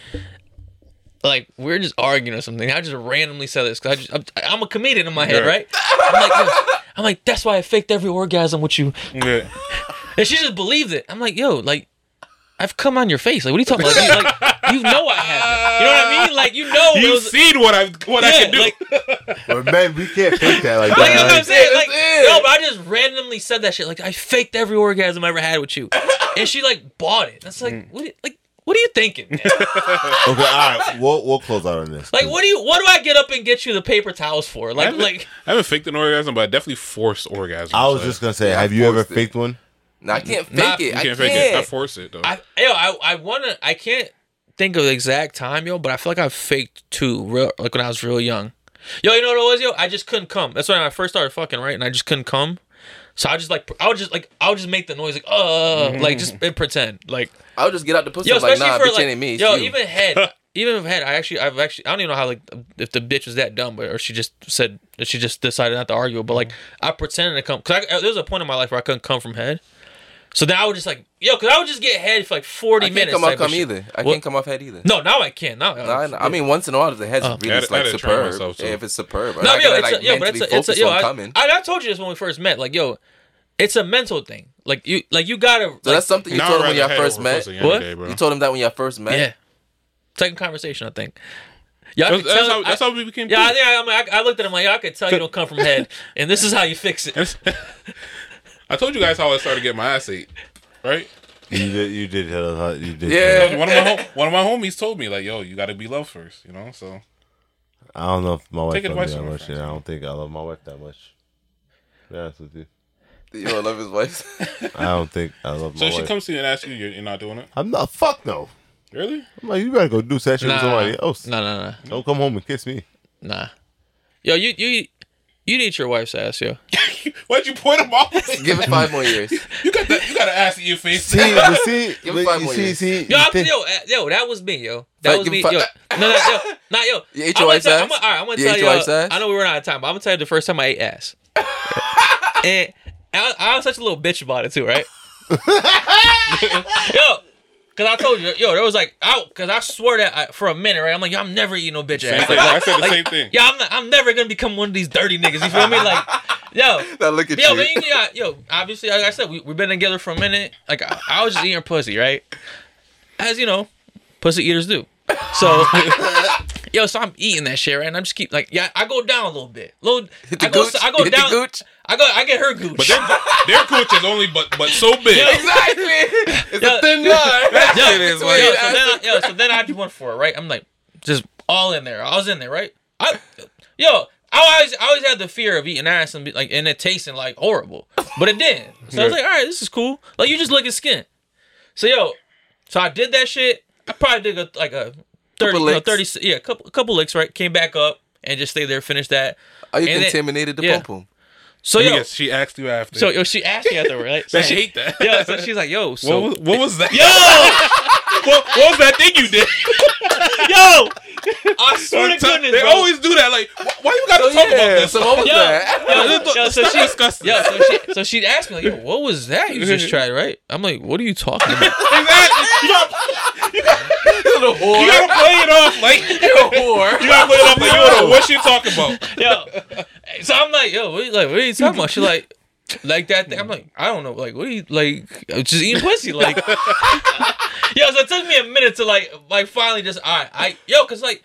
Like we are just arguing or something. I just randomly said this because I just I'm, I'm a comedian in my head, right? Right. I'm like, yo, I'm like, that's why I faked every orgasm with you, yeah. and she just believed it. I'm like, yo, like. I've come on your face. Like, what are you talking about? Like, you, like, you know I have. It. You know what I mean? Like, you know. You've was- seen what I what I can do. like, But man, we can't fake that like like, you know what I'm saying? Like, no, but I just randomly said that shit. Like, I faked every orgasm I ever had with you, and she like bought it. That's like, mm. what? Like, what are you thinking? Okay, all right, we'll we'll close out on this. Like, what do you? What do I get up and get you the paper towels for? Like, haven't, like, I haven't faked an orgasm, but I definitely forced orgasm. I was so just gonna say, Yeah, have you ever it. faked one? No, I can't fake Not- it. you I can't can't. fake it. I force it though. I, yo, I, I wanna. I can't think of the exact time, yo, but I feel like I faked two, real, like when I was real young. Yo, you know what it was, yo? I just couldn't come. That's when I first started fucking, right? And I just couldn't come. So I just like, I would just like, I would just make the noise like, uh, mm-hmm. like just and pretend, like, I'll just get out the pussy. yo, like, nah, for bitch, like, ain't me. Yo, you. even head, even with head, I actually, I've actually, I don't even know how like if the bitch was that dumb, but or she just said she just decided not to argue, but like mm. I pretended to come because uh, there was a point in my life where I couldn't come from head, So then I would just like, yo, because I would just get head for like forty I can't minutes. come off come either. I What? can't come off head either. No, now I can. Now, No, I, I mean, once in a while, if the head's Oh. really I had- I like had superb. myself, too. if it's superb, no, I yo, gotta, it's like, a, yo, but it's a, it's a, yo, I, coming. I, I told you this when we first met. Like, yo, it's a mental thing. Like you, like you gotta. So like, that's something you told him when y'all first met. pussy What? day. You told him that when y'all first met. yeah. Second conversation, I think. Y'all That's, tell- how, that's I- how we became. Yeah, I think I, I, I, I looked at him like, yo, I could tell you don't come from head, and this is how you fix it. I told you guys how I started getting my ass ate, right? You did. You did. Uh, you did. Yeah. One of my hom- one of my homies told me like, "Yo, you got to be loved first, you know." So I don't know if my wife Take loves me advice that from her much. friends. Yeah, I don't think I love my wife that much. To be honest with you, You don't love his wife. I don't think I love my so if she wife. comes to you and asks you, you're, you're not doing it, I'm not. Fuck no. really? I'm like, you better go do session Nah, with somebody else. nah, nah, nah, Don't come home and kiss me. nah. Yo, you, you, you eat your wife's ass, yo. Why'd you point him off? Give it five more years. you got that? You got an ass in your face. See, but see, Give but it five you more see, years. see. Yo, you I'm, yo, yo, that was me, yo. That Like, was give me. a Yo, fuck- no, no, yo, not yo. You ate I'm your wife's tell- ass? I'm, gonna- all right, I'm gonna You tell ate you. your wife's ass? I know we ran out of time, but I'm gonna tell you the first time I ate ass. and I, I was such a little bitch about it too, right? yo, because I told you, yo, there was like, out, because I swear that I, for a minute, right? I'm like, yo, I'm never eating no bitch ass. thing. Like, I said the like, same thing. Yeah, I'm, not, I'm never gonna become one of these dirty niggas. You feel me? Like, yo, Now look at Yo, you. but you, yeah, yo, obviously, like I said, we, we've been together for a minute. Like, I, I was just eating pussy, right? As you know, pussy eaters do. So, yo, so I'm eating that shit, right? And I'm just keep, like, yeah, I go down a little bit. Little, Hit the I go, gooch. I go Hit the down. Gooch. I go, I get her gooch. But their their cooch is only but but so big. Yo, Exactly. It's Yeah. a thin line. That yo, shit is yo, so then, I, is. yo, so then I just went for it, right? I'm like, just all in there. I was in there, right? I, yo, I always, I always had the fear of eating ass and be like, and it tasting like horrible, but it didn't. So I was like, all right, this is cool. Like you just look at skin. So yo, so I did that shit. I probably did a, like a thirty, Couple you know, thirty, yeah, a couple, a couple licks, right? Came back up and just stayed there, finished that. Oh, you And then- contaminated the yeah. pum pum. So yo, she asked you after. so yo, she asked me after, right? So I she, hate that. yeah, so she's like, yo, so what, was, what was that? yo, what, what was that thing you did? yo, I swear to goodness, they bro. always do that. Like, wh- why you gotta So talk about this? so what was Yo, that? yo, yo, so she, disgusting. yo, so she, so she'd ask me like, yo, what was that you just tried, right? I'm like, what are you talking about? exactly. You gotta, You're a whore. you gotta play it off like You're a whore. you gotta play it off like you don't know what you talking about. yo, so I'm like, yo, what are you, like, what are you talking about? She's like, like that thing. I'm like, I don't know, like, what are you like? Just eating pussy, like. yo, so it took me a minute to like, like finally just, all right, I, yo, cause like.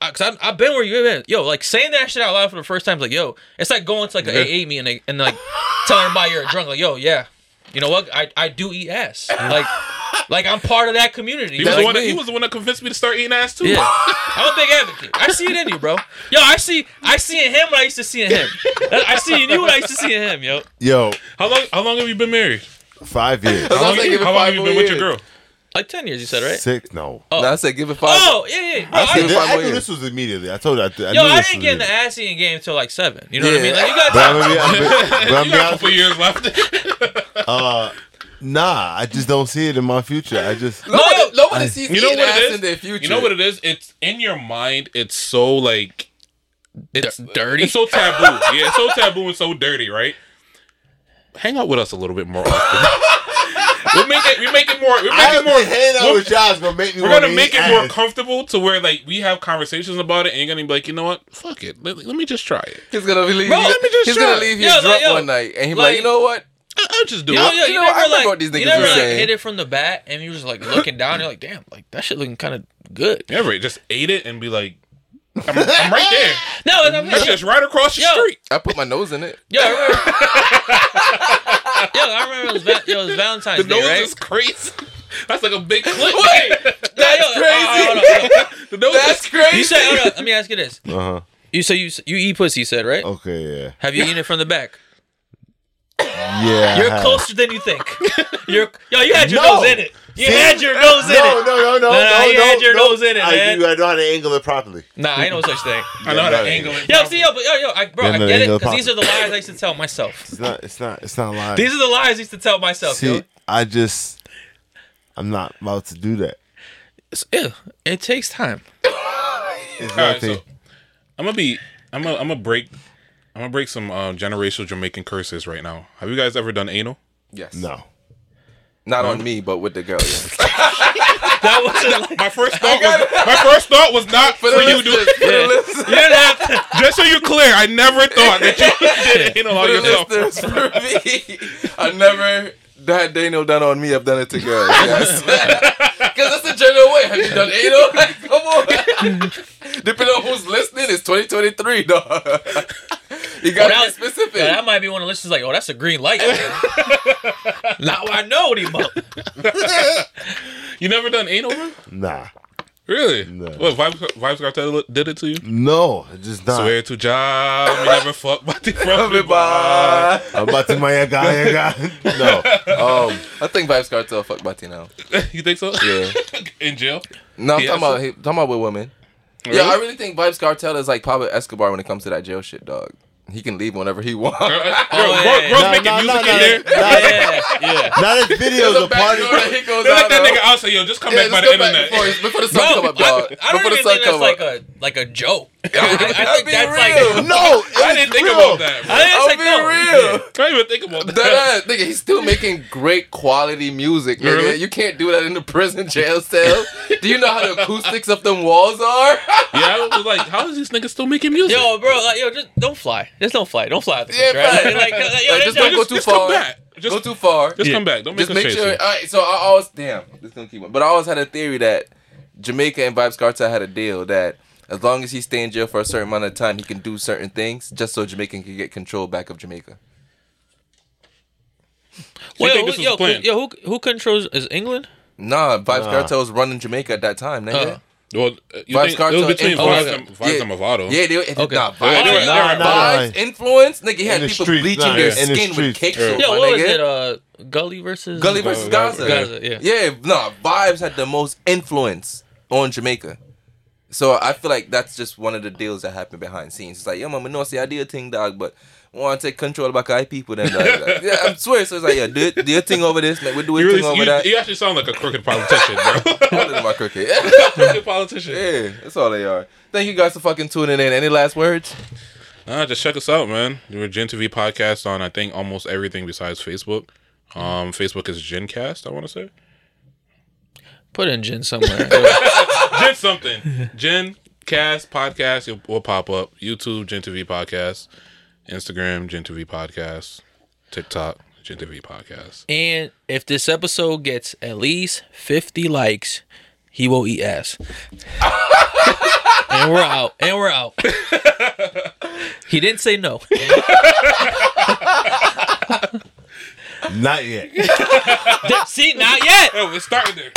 Cause I, I've been where you been, yo. Like saying that shit out loud for the first time is like, yo. It's like going to like an AA meeting and, and like telling everybody you're drunk. Like, yo, yeah, you know what? I, I do eat ass. Like, like I'm part of that community. He was, Like, the one that, he was the one that convinced me to start eating ass too. yeah, I'm a big advocate. I see it in you, bro. Yo, I see, I see in him what I used to see in him. I see in you what I used to see in him, yo. Yo, How long? How long have you been married? five years. How long, I said, give it how long have you more been with your girl? Like ten years, you said, right? Six? No. No, I said give it five. Oh, yeah, yeah. Bro, I, I, said, give that- five I knew this was immediately. I told you. I, I yo, knew I didn't get in the immediately. ass eating game until like seven. You know what I mean? Like you But got I'm be, I'm, but I'm You got a couple years left. Uh, nah, I just don't see it in my future. I just Nobody, No, nobody sees you know what it is? in their future. You know what it is? It's in your mind. It's so like it's D- dirty. It's so taboo. yeah, it's so taboo and so dirty, right? Hang out with us a little bit more often. we'll make it. We make it more. We're I making more. think hanging out with y'all is gonna make me. We're gonna make eat it more comfortable to where like we have conversations about it, and you're gonna be like, you know what? Fuck it. Let, let me just try it. He's gonna leave. Bro, you, let me just he's try. gonna leave you Yo, like, drunk yo, one night, and he's like- like, you know what? I, I'll just do You know, it. yo, you, You know, I never remember like, what these you never were like saying. hit it from the bat, and you're just like looking down. You're like, damn, like that shit looking kind of good. Yeah, right. Just ate it and be like, I'm, I'm right there. No, I'm It's saying. just right across the Yo. street. I put my nose in it. Yo, I remember. yo, I remember it was, va- yo, it was Valentine's The Day, nose right? is crazy. That's like a big clip. Wait, Nah, yo, crazy. hold on, hold on. the nose that's is crazy. You said, hold on, let me ask you this. Uh huh. You so you you eat pussy, you said, right? Okay. Yeah. Have you eaten it from the back? Yeah. You're closer than you think. You're yo, you had your No. nose in it. You See? had your nose in No, it. no, no, no, Nah, no, you no, had your no. nose in it, I man. do. I know how to angle it properly. Nah, ain't no such thing. I know how to angle it. Yo, see, yo, but yo, yo, I, bro, Yeah, I get it because these are the lies I used to tell myself. It's not. It's not. It's not a lie. These are the lies I used to tell myself. See, yo. I just. I'm not about to do that. It's, yeah, it takes time. It's All right, nothing. so I'm gonna be. I'm gonna. I'm gonna break. I'm gonna break some uh, generational Jamaican curses right now. Have you guys ever done anal? Yes. no. Not on me, but with the girl. Yeah. That wasn't My first thought was my first thought was not for, For you, dude. listeners, for the listeners, you didn't have to. Just so you're clear, I never thought that you did anal on for the yourself. listeners, for me, I never had Daniel done on me. I've done it to girls. Yes, because that's the general way. Have you done anal? Like, come on. Depending on who's listening, it's 2023, dog. You gotta Well, be that- specific. Yeah, that might be one of the listeners like, oh, that's a green light. now I know what he about. You never done anal, bro? Nah, Really? No. What Vybz, Vybz Kartel did it to you? no, just not. Swear to job, you never fuck but the from me, Bye. I'm about to my guy, guy. No, um, I think Vybz Kartel fuck Bati now. You think so? Yeah. In jail? No, I'm Yeah, talking about he- talking about with women. Really? Yeah, I really think Vybz Kartel is like Pablo Escobar when it comes to that jail shit, dog. He can leave whenever he wants. Girl, girl, oh, yeah, girl- yeah. girls No, making no, music no, in there. no. yeah, yeah. not as videos There's a of party. back that he goes They let out that of. nigga out say, yo, just come Yeah, back by just the come internet. before, before the sun Bro, come up, I, dog. I don't before the even sun think that's come like up. a like a joke. I, I think be that's real. like. No, I didn't think real. about that. Bro. I think I'll like be no. real. I didn't even think about that. That ass, nigga, he's still making great quality music, nigga. Really? You can't do that in the prison jail cell. do you know how the acoustics of them walls are? Yeah, I was like, how is this nigga still making music? Yo, bro, like, yo, just don't fly. Just don't fly. Don't fly out the Yeah, country, right? right. Like, like, yo, Like, just don't go just- too just far. come back. Just, Go too far. just Yeah. come back. Don't make Just us make chase sure. All right, so I always damn. This gonna keep on. But I always had a theory that Jamaica and Vybz Kartel had a deal that as long as he stay in jail for a certain amount of time, he can do certain things just so Jamaican can get control back of Jamaica. you Wait, who- yo, planned? yo, who who controls is England? Nah, Vybz Nah. Kartel was running Jamaica at that time, nigga. Uh. Well, uh, you Vybz think it Kartel was between Vybz and, Vybz Yeah. and Mavado. Yeah, they, it, Okay. nah, Yeah, vibes, they were- Nah, vibes, nah, nah. influence, nigga. He had In the people streets, bleaching nah, their in the skin with streets. cake Yeah. soap, Yo, my what was it? Uh, Gully versus Gully versus Gaza. Gaza. Gaza, yeah. nah, Vybz had the most influence on Jamaica. So I feel like that's just one of the deals that happened behind scenes. It's like, yo, man, I know it's the idea thing, dog, but I want to take control back our people then. Dog. Like, yeah, I'm swear. So it's like, yeah, do, it- do your thing over this, man. We do You, your really, thing over you, that. you actually sound like a crooked politician, bro. All of them are crooked. crooked politician. yeah, that's all they are. Thank you guys for fucking tuning in. Any last words? Nah, just check us out, man. We're Gintv podcast on I think almost everything besides Facebook. Um, Facebook is GinCast. I want to say Put in gin somewhere. Gen something. Gin Cast podcast will pop up. YouTube Gintv podcast. Instagram Gintv podcast. TikTok Gintv podcast. and if this episode gets at least 50 likes, he will eat ass. and we're out. And we're out. he didn't say no. Not yet. See, not yet. Oh, we're starting there.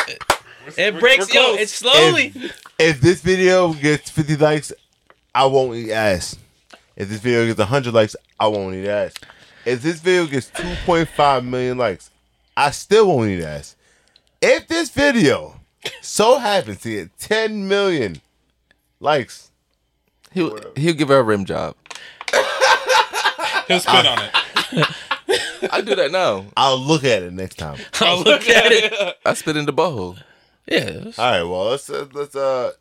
It breaks. we're Yo, close. it's slowly. If this video gets 50 likes, I won't eat ass. If this video gets 100 likes, I won't eat ass. If this video gets 2.5 million likes, I still won't eat ass. If this video so happens to get 10 million likes, He'll he'll give her a rim job. He'll spin on it. I do that now. I'll look at it next time. I'll look at it. I spit in the butthole. Yeah. All right, well, let's uh, let's uh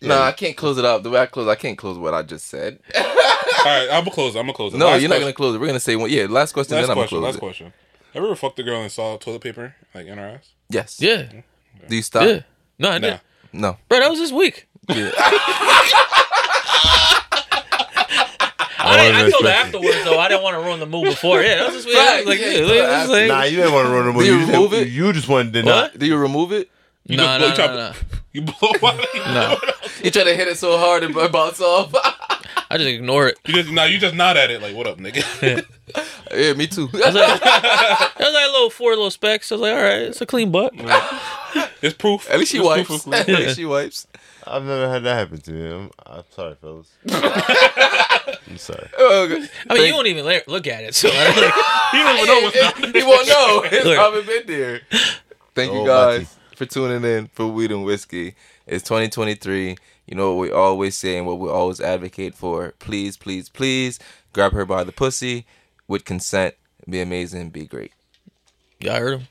Nah, I can't close it up. The way I close, I can't close what I just said. All right, I'm gonna close. it. I'm gonna close. it. No, Last you're not gonna close it. We're gonna say one. Yeah, last question. Last then I'm gonna question. close Last it. question. Ever ever fucked a girl and saw toilet paper like in her ass? Yes. Yeah. Do you stop? Yeah. No, I did. Nah. No. Bro, that was this week. Yeah. I, didn't, I wasn't told her afterwards though. I didn't want to ruin the mood before. Yeah, that was this week. I was like, Yeah, yeah, like, told her it was like- Nah, you didn't want to ruin the movie. you You, just- remove it? you just wanted to not. Do you remove it? You No, just no, no, no. You blow out. You, No, You try to hit it so hard and it bounce off. I just ignore it. you just now you just nod at it like, "What up, nigga?" yeah, me too. I was like, I was like little four little specks. I was like, all right, it's a clean butt. It's proof. At least she It's wipes. proof of At least she wipes. I've never had that happen to me. I'm, I'm sorry, fellas. I'm sorry. Oh, Good. I mean, you won't even la- look at it, so I was like, You don't even know what's Hey, down You won't know. It's Look. haven't been there. Thank you Oh, guys for tuning in for Weed and Whiskey. It's 2023. You know what we always say and what we always advocate for. Please, please, please grab her by the pussy with consent. Be amazing. Be great. y'all heard him.